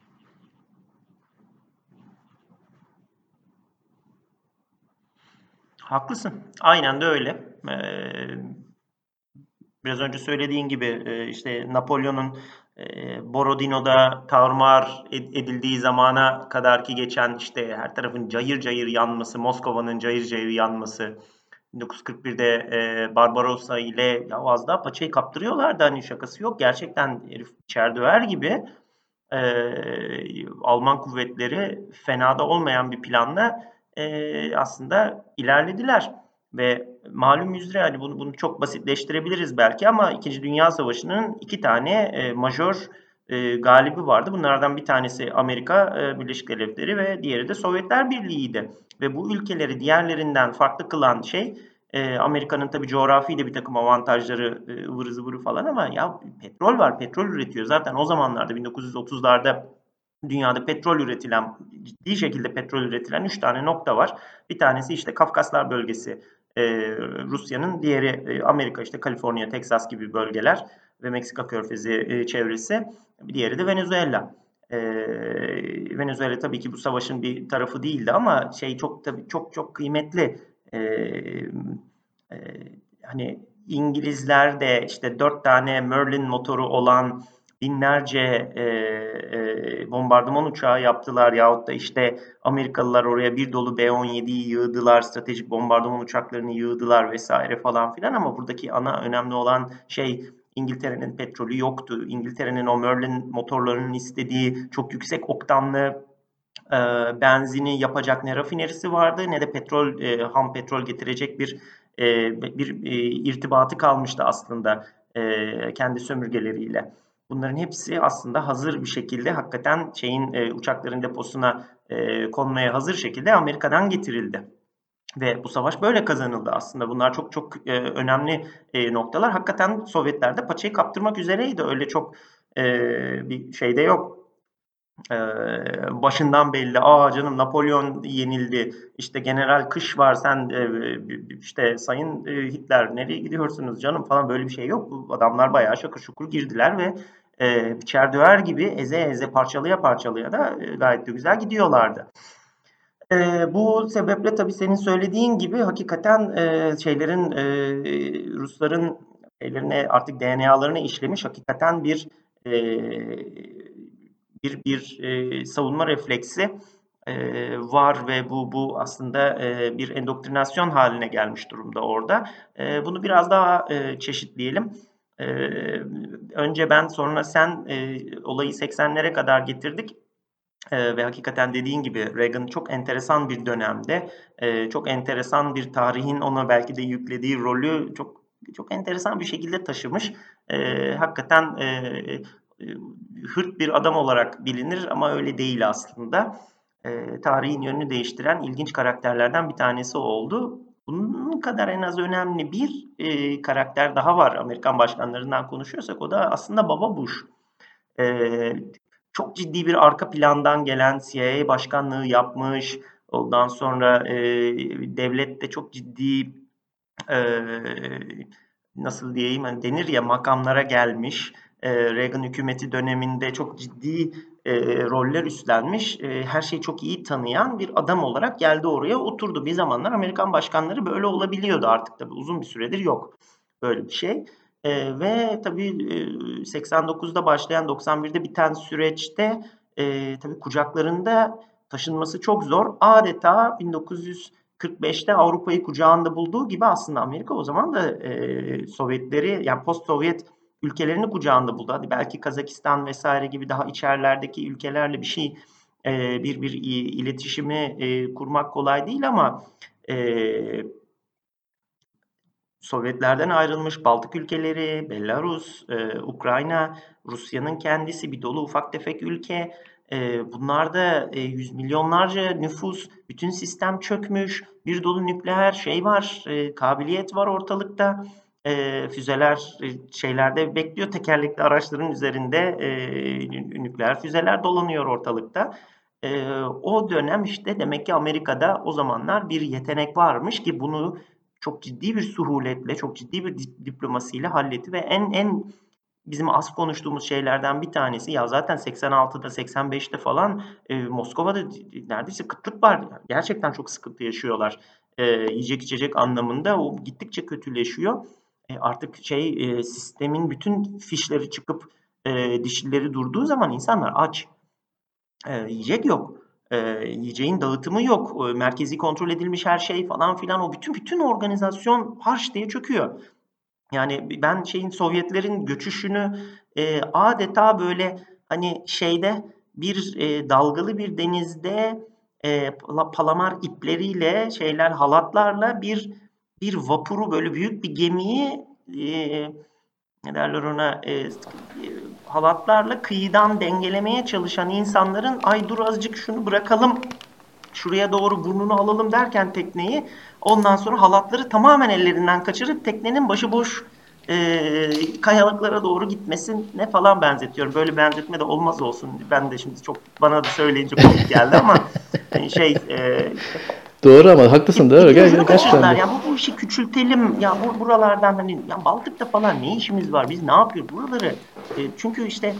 Haklısın. Aynen de öyle. Ee, biraz önce söylediğin gibi e, işte Napolyon'un e, Borodino'da tarumar edildiği zamana kadar ki geçen işte her tarafın cayır cayır yanması, Moskova'nın cayır cayır yanması, 1941'de e, Barbarossa ile ya az daha paçayı kaptırıyorlardı hani şakası yok. Gerçekten herif çerdöver gibi Alman kuvvetleri fenada olmayan bir planla e, aslında ilerlediler. Ve malum üzere hani bunu, bunu çok basitleştirebiliriz belki ama İkinci Dünya Savaşı'nın iki tane e, majör e, galibi vardı. Bunlardan bir tanesi Amerika e, Birleşik Devletleri ve diğeri de Sovyetler Birliği'ydi. Ve bu ülkeleri diğerlerinden farklı kılan şey e, Amerika'nın tabii coğrafi de bir takım avantajları e, ıvırı zıvırı falan ama ya petrol var, petrol üretiyor. Zaten o zamanlarda 1930'larda dünyada petrol üretilen, ciddi şekilde petrol üretilen 3 tane nokta var. Bir tanesi işte Kafkaslar bölgesi e, Rusya'nın, diğeri e, Amerika işte Kaliforniya, Teksas gibi bölgeler ve Meksika körfezi e, çevresi. Bir diğeri de Venezuela. E, Venezuela tabii ki bu savaşın bir tarafı değildi ama şey çok tabii çok çok kıymetli. E, e, hani İngilizler de işte dört tane Merlin motoru olan binlerce e, e, bombardıman uçağı yaptılar yahut da işte Amerikalılar oraya bir dolu B-17'yi yığdılar, stratejik bombardıman uçaklarını yığdılar vesaire falan filan ama buradaki ana önemli olan şey İngiltere'nin petrolü yoktu. İngiltere'nin o Merlin motorlarının istediği çok yüksek oktanlı e, benzini yapacak ne rafinerisi vardı ne de petrol e, ham petrol getirecek bir e, bir e, irtibatı kalmıştı aslında e, kendi sömürgeleriyle. Bunların hepsi aslında hazır bir şekilde hakikaten şeyin e, uçakların deposuna e, konmaya hazır şekilde Amerika'dan getirildi. Ve bu savaş böyle kazanıldı aslında. Bunlar çok çok e, önemli e, noktalar. Hakikaten Sovyetler de paçayı kaptırmak üzereydi. Öyle çok e, bir şeyde yok. E, başından belli. Aa canım Napolyon yenildi. İşte General Kış var. Sen e, işte Sayın e, Hitler nereye gidiyorsunuz canım falan böyle bir şey yok. Adamlar bayağı şakır şukur girdiler ve e, biçer döver gibi eze eze parçalaya parçalaya da e, gayet de güzel gidiyorlardı. E, bu sebeple tabii senin söylediğin gibi hakikaten e, şeylerin e, Rusların şeylerine artık DNA'larını işlemiş hakikaten bir e, bir bir e, savunma refleksi e, var ve bu bu aslında e, bir endoktrinasyon haline gelmiş durumda orada. E, bunu biraz daha e, çeşitleyelim. E, önce ben sonra sen e, olayı 80'lere kadar getirdik. E, ve hakikaten dediğin gibi Reagan çok enteresan bir dönemde, e, çok enteresan bir tarihin ona belki de yüklediği rolü çok çok enteresan bir şekilde taşımış. E, hakikaten e, hırt bir adam olarak bilinir ama öyle değil aslında e, tarihin yönünü değiştiren ilginç karakterlerden bir tanesi oldu. Bunun kadar en az önemli bir e, karakter daha var Amerikan başkanlarından konuşuyorsak o da aslında Baba Bush. E, çok ciddi bir arka plandan gelen CIA başkanlığı yapmış. Ondan sonra e, devlette çok ciddi e, nasıl diyeyim hani denir ya makamlara gelmiş. E, Reagan hükümeti döneminde çok ciddi e, roller üstlenmiş, e, her şeyi çok iyi tanıyan bir adam olarak geldi oraya oturdu. Bir zamanlar Amerikan başkanları böyle olabiliyordu artık tabii uzun bir süredir yok böyle bir şey. E, ve tabii e, 89'da başlayan 91'de biten süreçte e, tabii kucaklarında taşınması çok zor. Adeta 1945'te Avrupa'yı kucağında bulduğu gibi aslında Amerika o zaman da e, Sovyetleri yani post-Sovyet ülkelerini kucağında buldu. Hadi belki Kazakistan vesaire gibi daha içerlerdeki ülkelerle bir şey e, bir bir iletişimi e, kurmak kolay değil ama e, Sovyetlerden ayrılmış Baltık ülkeleri, Belarus, e, Ukrayna, Rusya'nın kendisi bir dolu ufak tefek ülke. E, bunlarda e, yüz milyonlarca nüfus, bütün sistem çökmüş, bir dolu nükleer şey var, e, kabiliyet var ortalıkta e, füzeler e, şeylerde bekliyor tekerlekli araçların üzerinde e, nükleer füzeler dolanıyor ortalıkta. E, o dönem işte demek ki Amerika'da o zamanlar bir yetenek varmış ki bunu çok ciddi bir suhuletle, çok ciddi bir diplomasiyle halletti ve en en bizim az konuştuğumuz şeylerden bir tanesi ya zaten 86'da 85'te falan e, Moskova'da neredeyse kıtlık var. Gerçekten çok sıkıntı yaşıyorlar. E, yiyecek içecek anlamında o gittikçe kötüleşiyor. E, artık şey e, sistemin bütün fişleri çıkıp e, dişlileri durduğu zaman insanlar aç. E, yiyecek yok. Yiyeceğin dağıtımı yok. Merkezi kontrol edilmiş her şey falan filan o bütün bütün organizasyon harç diye çöküyor. Yani ben şeyin Sovyetlerin göçüşünü adeta böyle hani şeyde bir dalgalı bir denizde palamar ipleriyle şeyler halatlarla bir bir vapuru böyle büyük bir gemiyi e, ne derler ona e, halatlarla kıyıdan dengelemeye çalışan insanların ay dur azıcık şunu bırakalım şuraya doğru burnunu alalım derken tekneyi ondan sonra halatları tamamen ellerinden kaçırıp teknenin başıboş e, kayalıklara doğru gitmesin ne falan benzetiyorum. Böyle benzetme de olmaz olsun. Ben de şimdi çok bana da söyleyince komik geldi ama hani şey e, Doğru ama haklısın doğru. Gel, gel, gerçekten. Ya bu, bu işi küçültelim. Ya bu buralardan hani ya Baltık'ta falan ne işimiz var? Biz ne yapıyoruz buraları? E, çünkü işte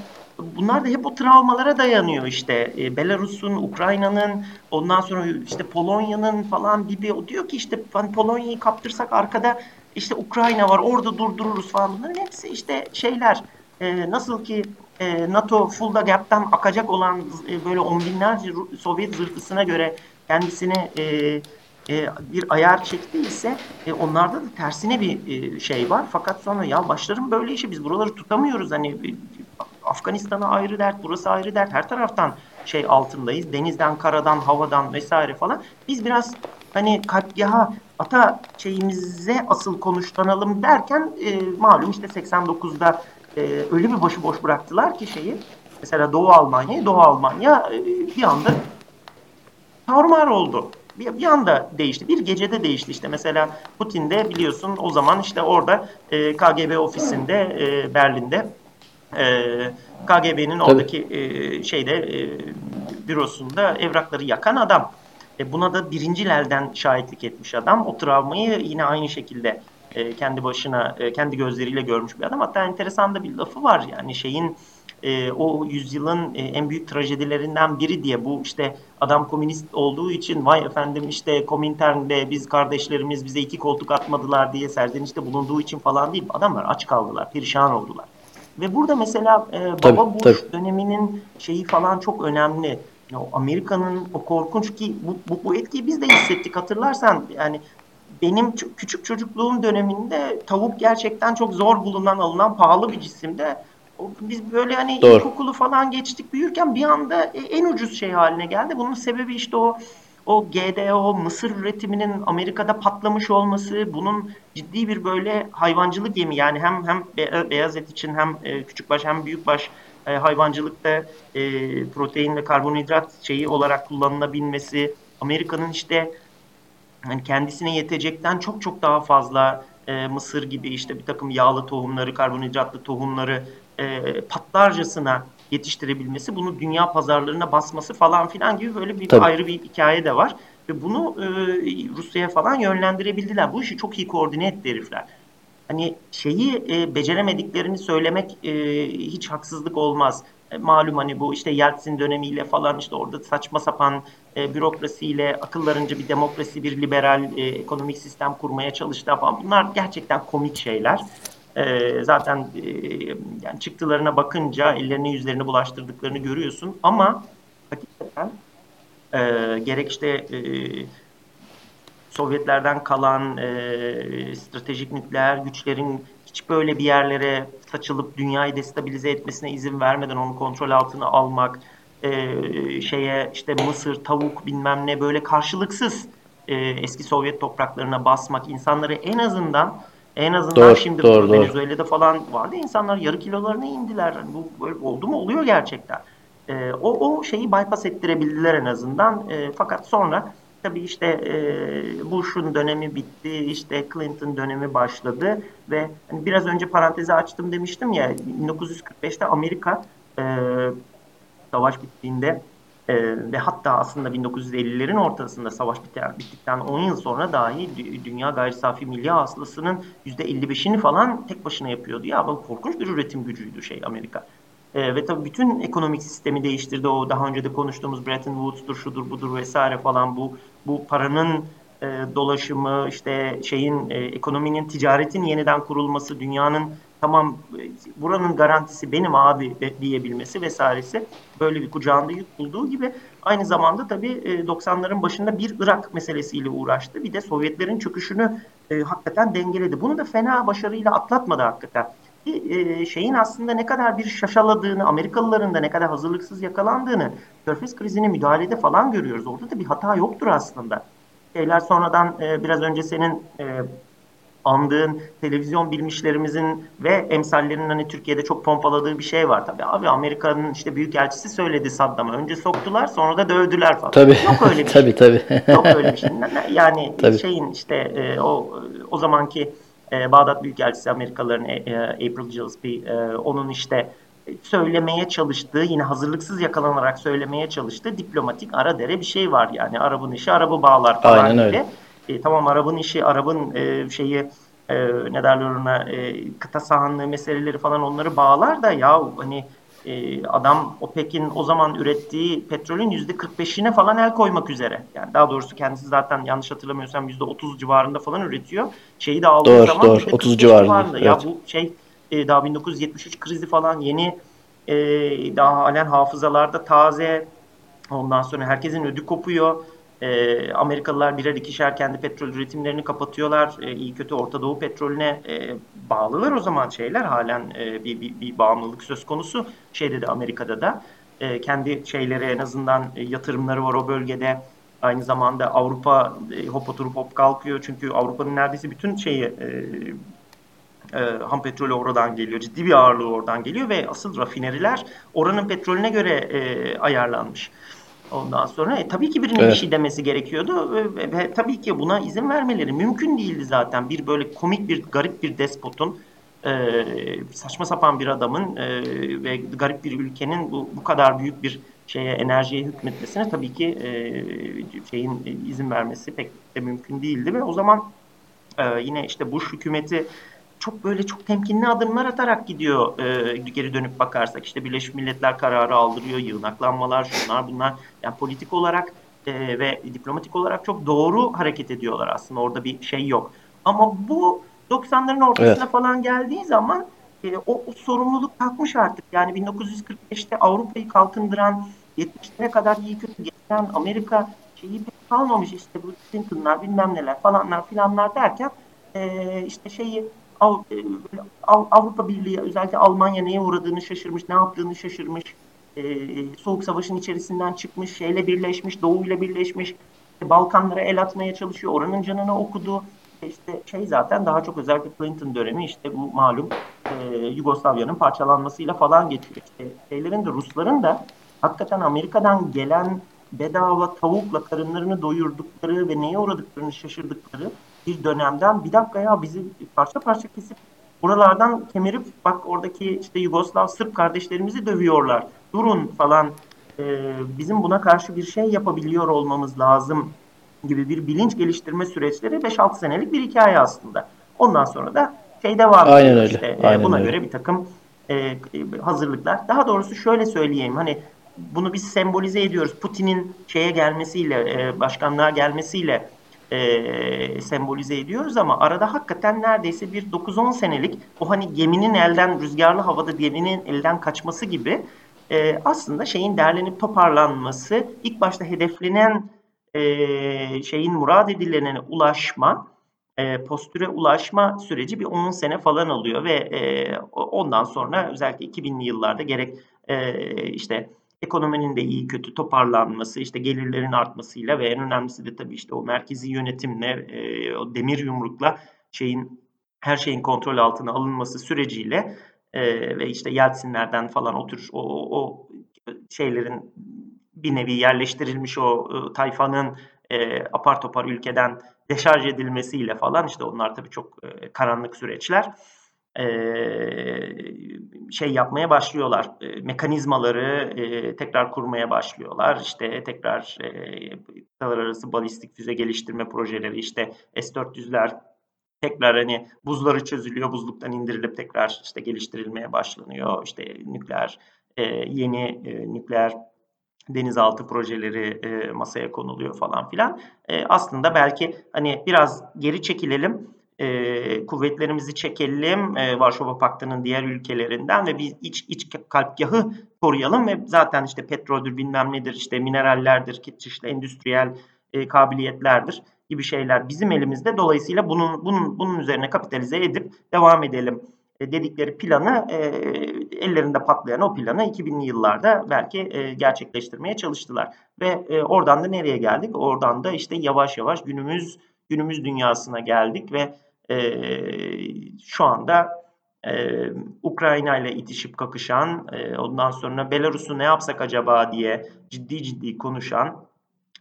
bunlar da hep o travmalara dayanıyor işte. E, Belarus'un, Ukrayna'nın, ondan sonra işte Polonya'nın falan gibi. O diyor ki işte hani Polonya'yı kaptırsak arkada işte Ukrayna var orada durdururuz falan. Bunların hepsi işte şeyler. E, nasıl ki e, NATO Fulda Gap'tan akacak olan e, böyle on binlerce Sovyet zırhlısına göre kendisine e, e, bir ayar çektiyse e, onlarda da tersine bir e, şey var. Fakat sonra ya başlarım böyle işi biz buraları tutamıyoruz. Hani Afganistan'a ayrı dert, burası ayrı dert. Her taraftan şey altındayız. Denizden, karadan, havadan vesaire falan. Biz biraz hani katliaha ata şeyimize asıl konuşlanalım derken e, malum işte 89'da e, öyle bir başıboş bıraktılar ki şeyi. Mesela Doğu Almanya, Doğu Almanya e, bir anda tarumar oldu. Bir, bir anda değişti. Bir gecede değişti. İşte mesela Putin'de biliyorsun o zaman işte orada e, KGB ofisinde e, Berlin'de e, KGB'nin oradaki e, şeyde e, bürosunda evrakları yakan adam. E, buna da birinci elden şahitlik etmiş adam. O travmayı yine aynı şekilde e, kendi başına, e, kendi gözleriyle görmüş bir adam. Hatta enteresan da bir lafı var. Yani şeyin e, o yüzyılın e, en büyük trajedilerinden biri diye bu işte adam komünist olduğu için vay efendim işte Komintern'de biz kardeşlerimiz bize iki koltuk atmadılar diye serzenişte bulunduğu için falan değil. Adamlar aç kaldılar, perişan oldular. Ve burada mesela e, Tabii, Baba Bush tabii. döneminin şeyi falan çok önemli. Yani Amerika'nın o korkunç ki bu, bu, bu etkiyi biz de hissettik hatırlarsan yani benim küçük çocukluğum döneminde tavuk gerçekten çok zor bulunan alınan pahalı bir cisimde. Biz böyle hani Doğru. ilkokulu falan geçtik büyürken bir anda e- en ucuz şey haline geldi. Bunun sebebi işte o o GDO mısır üretiminin Amerika'da patlamış olması, bunun ciddi bir böyle hayvancılık yemi yani hem hem be- beyaz et için hem e, küçükbaş hem büyükbaş e, hayvancılıkta e, protein ve karbonhidrat şeyi olarak kullanılabilmesi, Amerika'nın işte hani kendisine yetecekten çok çok daha fazla e, mısır gibi işte bir takım yağlı tohumları, karbonhidratlı tohumları e, patlarcasına yetiştirebilmesi, bunu dünya pazarlarına basması falan filan gibi böyle bir Tabii. ayrı bir hikaye de var. Ve bunu e, Rusya'ya falan yönlendirebildiler. Bu işi çok iyi koordine etti herifler hani şeyi e, beceremediklerini söylemek e, hiç haksızlık olmaz. E, malum hani bu işte Yeltsin dönemiyle falan işte orada saçma sapan e, bürokrasiyle akıllarınca bir demokrasi, bir liberal e, ekonomik sistem kurmaya çalıştı falan. Bunlar gerçekten komik şeyler. E, zaten e, yani çıktılarına bakınca ellerini yüzlerini bulaştırdıklarını görüyorsun. Ama hakikaten e, gerek işte e, Sovyetlerden kalan e, stratejik nükleer güçlerin hiç böyle bir yerlere saçılıp dünyayı destabilize etmesine izin vermeden onu kontrol altına almak, e, şeye işte Mısır, tavuk bilmem ne böyle karşılıksız e, eski Sovyet topraklarına basmak, insanları en azından en azından Doğru, şimdi doğru, doğru. Venezuela'da falan vardı insanlar yarı kilolarına indiler. Hani bu böyle oldu mu? Oluyor gerçekten. E, o, o şeyi bypass ettirebildiler en azından. E, fakat sonra Tabii işte e, Bush'un dönemi bitti, işte Clinton dönemi başladı ve hani biraz önce parantezi açtım demiştim ya 1945'te Amerika e, savaş bittiğinde e, ve hatta aslında 1950'lerin ortasında savaş bittikten 10 yıl sonra dahi dünya gayri safi milli hasılasının %55'ini falan tek başına yapıyordu. Ya bu korkunç bir üretim gücüydü şey Amerika. E, ve tabii bütün ekonomik sistemi değiştirdi. O daha önce de konuştuğumuz Bretton Woods'tur, şudur budur vesaire falan bu bu paranın e, dolaşımı, işte şeyin e, ekonominin, ticaretin yeniden kurulması, dünyanın tamam e, buranın garantisi benim abi diyebilmesi vesairesi böyle bir kucağında yük bulduğu gibi aynı zamanda tabii e, 90'ların başında bir Irak meselesiyle uğraştı. Bir de Sovyetlerin çöküşünü e, hakikaten dengeledi. Bunu da fena başarıyla atlatmadı hakikaten e, şeyin aslında ne kadar bir şaşaladığını, Amerikalıların da ne kadar hazırlıksız yakalandığını Körfez krizine müdahalede falan görüyoruz. Orada da bir hata yoktur aslında. Şeyler sonradan e, biraz önce senin e, andığın televizyon bilmişlerimizin ve emsallerinin hani Türkiye'de çok pompaladığı bir şey var tabii. Abi Amerika'nın işte büyükelçisi söyledi Saddam'a. Önce soktular sonra da dövdüler falan. Tabii. Yok öyle bir tabii, şey. Tabii Yok öyle bir şey. Yani tabii. şeyin işte e, o o zamanki e, Bağdat Büyükelçisi Amerikalıların e, e, April Gillespie e, onun işte söylemeye çalıştığı yine hazırlıksız yakalanarak söylemeye çalıştığı diplomatik ara dere bir şey var yani Arap'ın işi Arap'ı bağlar falan Aynen gibi. öyle. E, tamam Arap'ın işi Arap'ın e, şeyi e, ne derler ona e, kıta sahanlığı meseleleri falan onları bağlar da ya hani e, adam OPEC'in o zaman ürettiği petrolün yüzde 45'ine falan el koymak üzere. Yani daha doğrusu kendisi zaten yanlış hatırlamıyorsam yüzde 30 civarında falan üretiyor. Şeyi de aldığı Doğru, zaman doğru. yüzde 30 45 civarında, Ya evet. bu şey e, daha 1973 krizi falan yeni e, daha halen hafızalarda taze. Ondan sonra herkesin ödü kopuyor. E, Amerikalılar birer ikişer kendi petrol üretimlerini kapatıyorlar. E, iyi kötü Orta Doğu petrolüne e, bağlılar o zaman şeyler halen e, bir, bir, bir bağımlılık söz konusu. Şeyde de Amerika'da da e, kendi şeyleri en azından e, yatırımları var o bölgede. Aynı zamanda Avrupa e, hop oturup hop kalkıyor. Çünkü Avrupa'nın neredeyse bütün şeyi e, e, ham petrolü oradan geliyor. Ciddi bir ağırlığı oradan geliyor ve asıl rafineriler oranın petrolüne göre e, ayarlanmış. Ondan sonra e, tabii ki birinin bir Evet. şey demesi gerekiyordu ve, ve- tabii ki buna izin vermeleri mümkün değildi zaten. Bir böyle komik bir garip bir despotun e, saçma sapan bir adamın e, ve garip bir ülkenin bu, bu kadar büyük bir şeye enerjiye hükmetmesine tabii ki e, şeyin e, izin vermesi pek de mümkün değildi ve o zaman ee, yine işte Bush hükümeti çok böyle çok temkinli adımlar atarak gidiyor e, geri dönüp bakarsak. işte Birleşmiş Milletler kararı aldırıyor, yığınaklanmalar, şunlar bunlar. Yani politik olarak e, ve diplomatik olarak çok doğru hareket ediyorlar aslında. Orada bir şey yok. Ama bu 90'ların ortasına Evet. falan geldiği zaman e, o, o sorumluluk kalkmış artık. Yani 1945'te Avrupa'yı kalkındıran 70'lere kadar iyi kötü gelen Amerika şeyi pek kalmamış işte bu Clinton'lar bilmem neler falanlar filanlar derken e, işte şeyi Av, e, Avrupa Birliği özellikle Almanya neye uğradığını şaşırmış, ne yaptığını şaşırmış. E, Soğuk Savaş'ın içerisinden çıkmış, şeyle birleşmiş, Doğu ile birleşmiş. Balkanlara el atmaya çalışıyor, oranın canını okudu. İşte şey zaten daha çok özellikle Clinton dönemi işte bu malum e, Yugoslavya'nın parçalanmasıyla falan geçiyor. İşte şeylerin de Rusların da hakikaten Amerika'dan gelen bedava tavukla karınlarını doyurdukları ve neye uğradıklarını şaşırdıkları bir dönemden bir dakika ya bizi parça parça kesip buralardan kemirip bak oradaki işte Yugoslav Sırp kardeşlerimizi dövüyorlar. Durun falan e, bizim buna karşı bir şey yapabiliyor olmamız lazım gibi bir bilinç geliştirme süreçleri 5-6 senelik bir hikaye aslında. Ondan sonra da şey devam ediyor Aynen işte. Öyle. Aynen buna öyle. göre bir takım e, hazırlıklar. Daha doğrusu şöyle söyleyeyim hani bunu biz sembolize ediyoruz. Putin'in şeye gelmesiyle, e, başkanlığa gelmesiyle e, sembolize ediyoruz ama arada hakikaten neredeyse bir 9-10 senelik o hani geminin elden rüzgarlı havada geminin elden kaçması gibi e, aslında şeyin derlenip toparlanması ilk başta hedeflenen e, şeyin murad edilene ulaşma e, postüre ulaşma süreci bir 10 sene falan alıyor ve e, ondan sonra özellikle 2000'li yıllarda gerek e, işte ekonominin de iyi kötü toparlanması, işte gelirlerin artmasıyla ve en önemlisi de tabii işte o merkezi yönetimle, e, o demir yumrukla şeyin her şeyin kontrol altına alınması süreciyle e, ve işte Yeltsinlerden falan o tür o, o şeylerin bir nevi yerleştirilmiş o e, tayfanın e, apar topar ülkeden deşarj edilmesiyle falan işte onlar tabii çok e, karanlık süreçler şey yapmaya başlıyorlar. Mekanizmaları tekrar kurmaya başlıyorlar. İşte tekrar e, arası balistik füze geliştirme projeleri işte S-400'ler tekrar hani buzları çözülüyor, buzluktan indirilip tekrar işte geliştirilmeye başlanıyor. İşte nükleer yeni nükleer denizaltı projeleri masaya konuluyor falan filan. Aslında belki hani biraz geri çekilelim e, kuvvetlerimizi çekelim e, Varşova Paktı'nın diğer ülkelerinden ve biz iç iç kalpgahı koruyalım ve zaten işte petroldür bilmem nedir işte minerallerdir işte endüstriyel e, kabiliyetlerdir gibi şeyler bizim elimizde. Dolayısıyla bunun bunun bunun üzerine kapitalize edip devam edelim dedikleri planı e, ellerinde patlayan o planı 2000'li yıllarda belki e, gerçekleştirmeye çalıştılar. Ve e, oradan da nereye geldik? Oradan da işte yavaş yavaş günümüz günümüz dünyasına geldik ve e, şu anda e, Ukrayna ile itişip kakışan, e, ondan sonra Belarus'u ne yapsak acaba diye ciddi ciddi konuşan,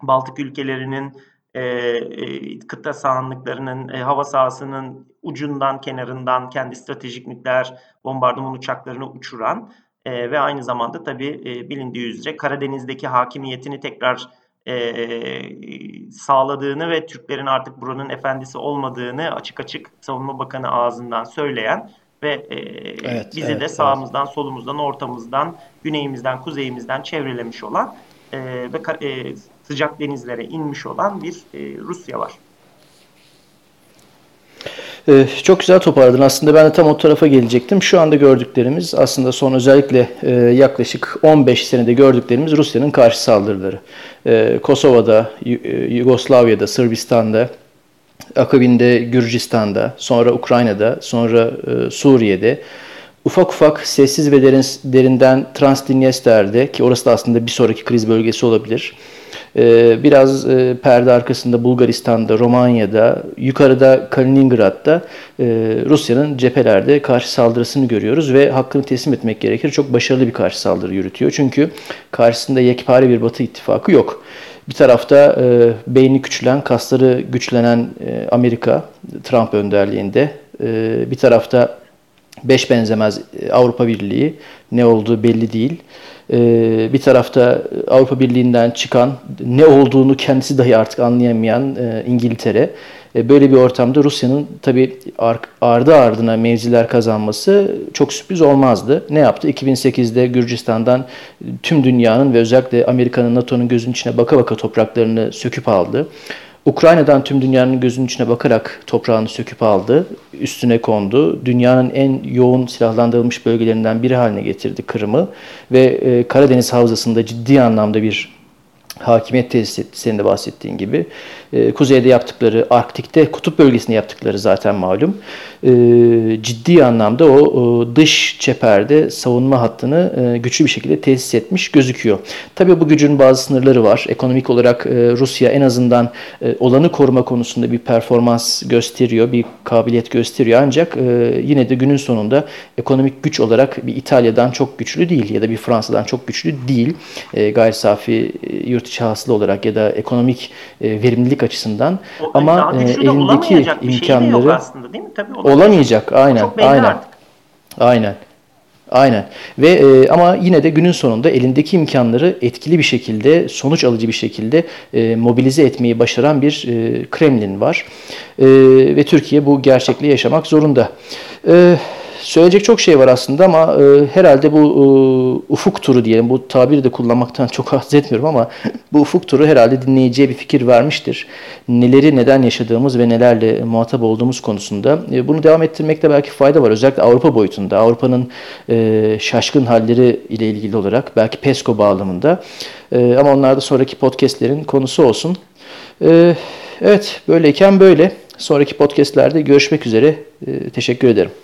Baltık ülkelerinin e, e, kıta sahanlıklarının, e, hava sahasının ucundan kenarından kendi stratejik nükleer bombardıman uçaklarını uçuran e, ve aynı zamanda tabii e, bilindiği üzere Karadeniz'deki hakimiyetini tekrar e, sağladığını ve Türklerin artık buranın efendisi olmadığını açık açık Savunma Bakanı ağzından söyleyen ve e, evet, bizi evet, de sağımızdan, evet. solumuzdan, ortamızdan, güneyimizden, kuzeyimizden çevrelemiş olan e, ve e, sıcak denizlere inmiş olan bir e, Rusya var. Ee, çok güzel toparladın. Aslında ben de tam o tarafa gelecektim. Şu anda gördüklerimiz aslında son özellikle e, yaklaşık 15 senede gördüklerimiz Rusya'nın karşı saldırıları. E, Kosova'da, e, Yugoslavya'da, Sırbistan'da, akabinde Gürcistan'da, sonra Ukrayna'da, sonra e, Suriye'de. Ufak ufak sessiz ve derin, derinden Transdinyester'de ki orası da aslında bir sonraki kriz bölgesi olabilir. ee, biraz e, perde arkasında Bulgaristan'da, Romanya'da, yukarıda Kaliningrad'da e, Rusya'nın cephelerde karşı saldırısını görüyoruz ve hakkını teslim etmek gerekir. Çok başarılı bir karşı saldırı yürütüyor. Çünkü karşısında yekpare bir Batı ittifakı yok. Bir tarafta e, beyni küçülen, kasları güçlenen e, Amerika, Trump önderliğinde. E, bir tarafta beş benzemez e, Avrupa Birliği, ne olduğu belli değil. Ee, bir tarafta Avrupa Birliği'nden çıkan ne olduğunu kendisi dahi artık anlayamayan e, İngiltere. E, böyle bir ortamda Rusya'nın tabi ardı ardına mevziler kazanması çok sürpriz olmazdı. Ne yaptı? 2008'de Gürcistan'dan tüm dünyanın ve özellikle Amerika'nın, NATO'nun gözünün içine baka baka topraklarını söküp aldı. Ukrayna'dan tüm dünyanın gözünün içine bakarak toprağını söküp aldı, üstüne kondu. Dünyanın en yoğun silahlandırılmış bölgelerinden biri haline getirdi Kırım'ı ve e, Karadeniz Havzası'nda ciddi anlamda bir hakimiyet tesis etti senin de bahsettiğin gibi. E, kuzeyde yaptıkları, Arktik'te, kutup bölgesinde yaptıkları zaten malum. E, ciddi anlamda o, dış çeperde savunma hattını e, güçlü bir şekilde tesis etmiş gözüküyor. Tabii bu gücün bazı sınırları var. Ekonomik olarak e, Rusya en azından e, olanı koruma konusunda bir performans gösteriyor, bir kabiliyet gösteriyor. Ancak yine de günün sonunda ekonomik güç olarak bir İtalya'dan çok güçlü değil ya da bir Fransa'dan çok güçlü değil. E, gayri safi yurt içi hasılı olarak ya da ekonomik verimlilik açısından O, ama e, güçlü de elindeki olamayacak şey imkanları aslında değil mi? Tabii olamayacak o aynen aynen artık. aynen aynen ve e, ama yine de günün sonunda elindeki imkanları etkili bir şekilde sonuç alıcı bir şekilde e, mobilize etmeyi başaran bir e, Kremlin var E, ve Türkiye bu gerçekliği yaşamak zorunda. E, Söyleyecek çok şey var aslında ama e, herhalde bu e, ufuk turu diyelim. Bu tabiri de kullanmaktan çok haz etmiyorum ama bu ufuk turu herhalde dinleyiciye bir fikir vermiştir. Neleri neden yaşadığımız ve nelerle muhatap olduğumuz konusunda. E, bunu devam ettirmekte belki fayda var. Özellikle Avrupa boyutunda. Avrupa'nın e, şaşkın halleri ile ilgili olarak. Belki PESCO bağlamında. E, ama onlar da sonraki podcastlerin konusu olsun. E, evet böyleyken böyle. Sonraki podcastlerde görüşmek üzere. E, teşekkür ederim.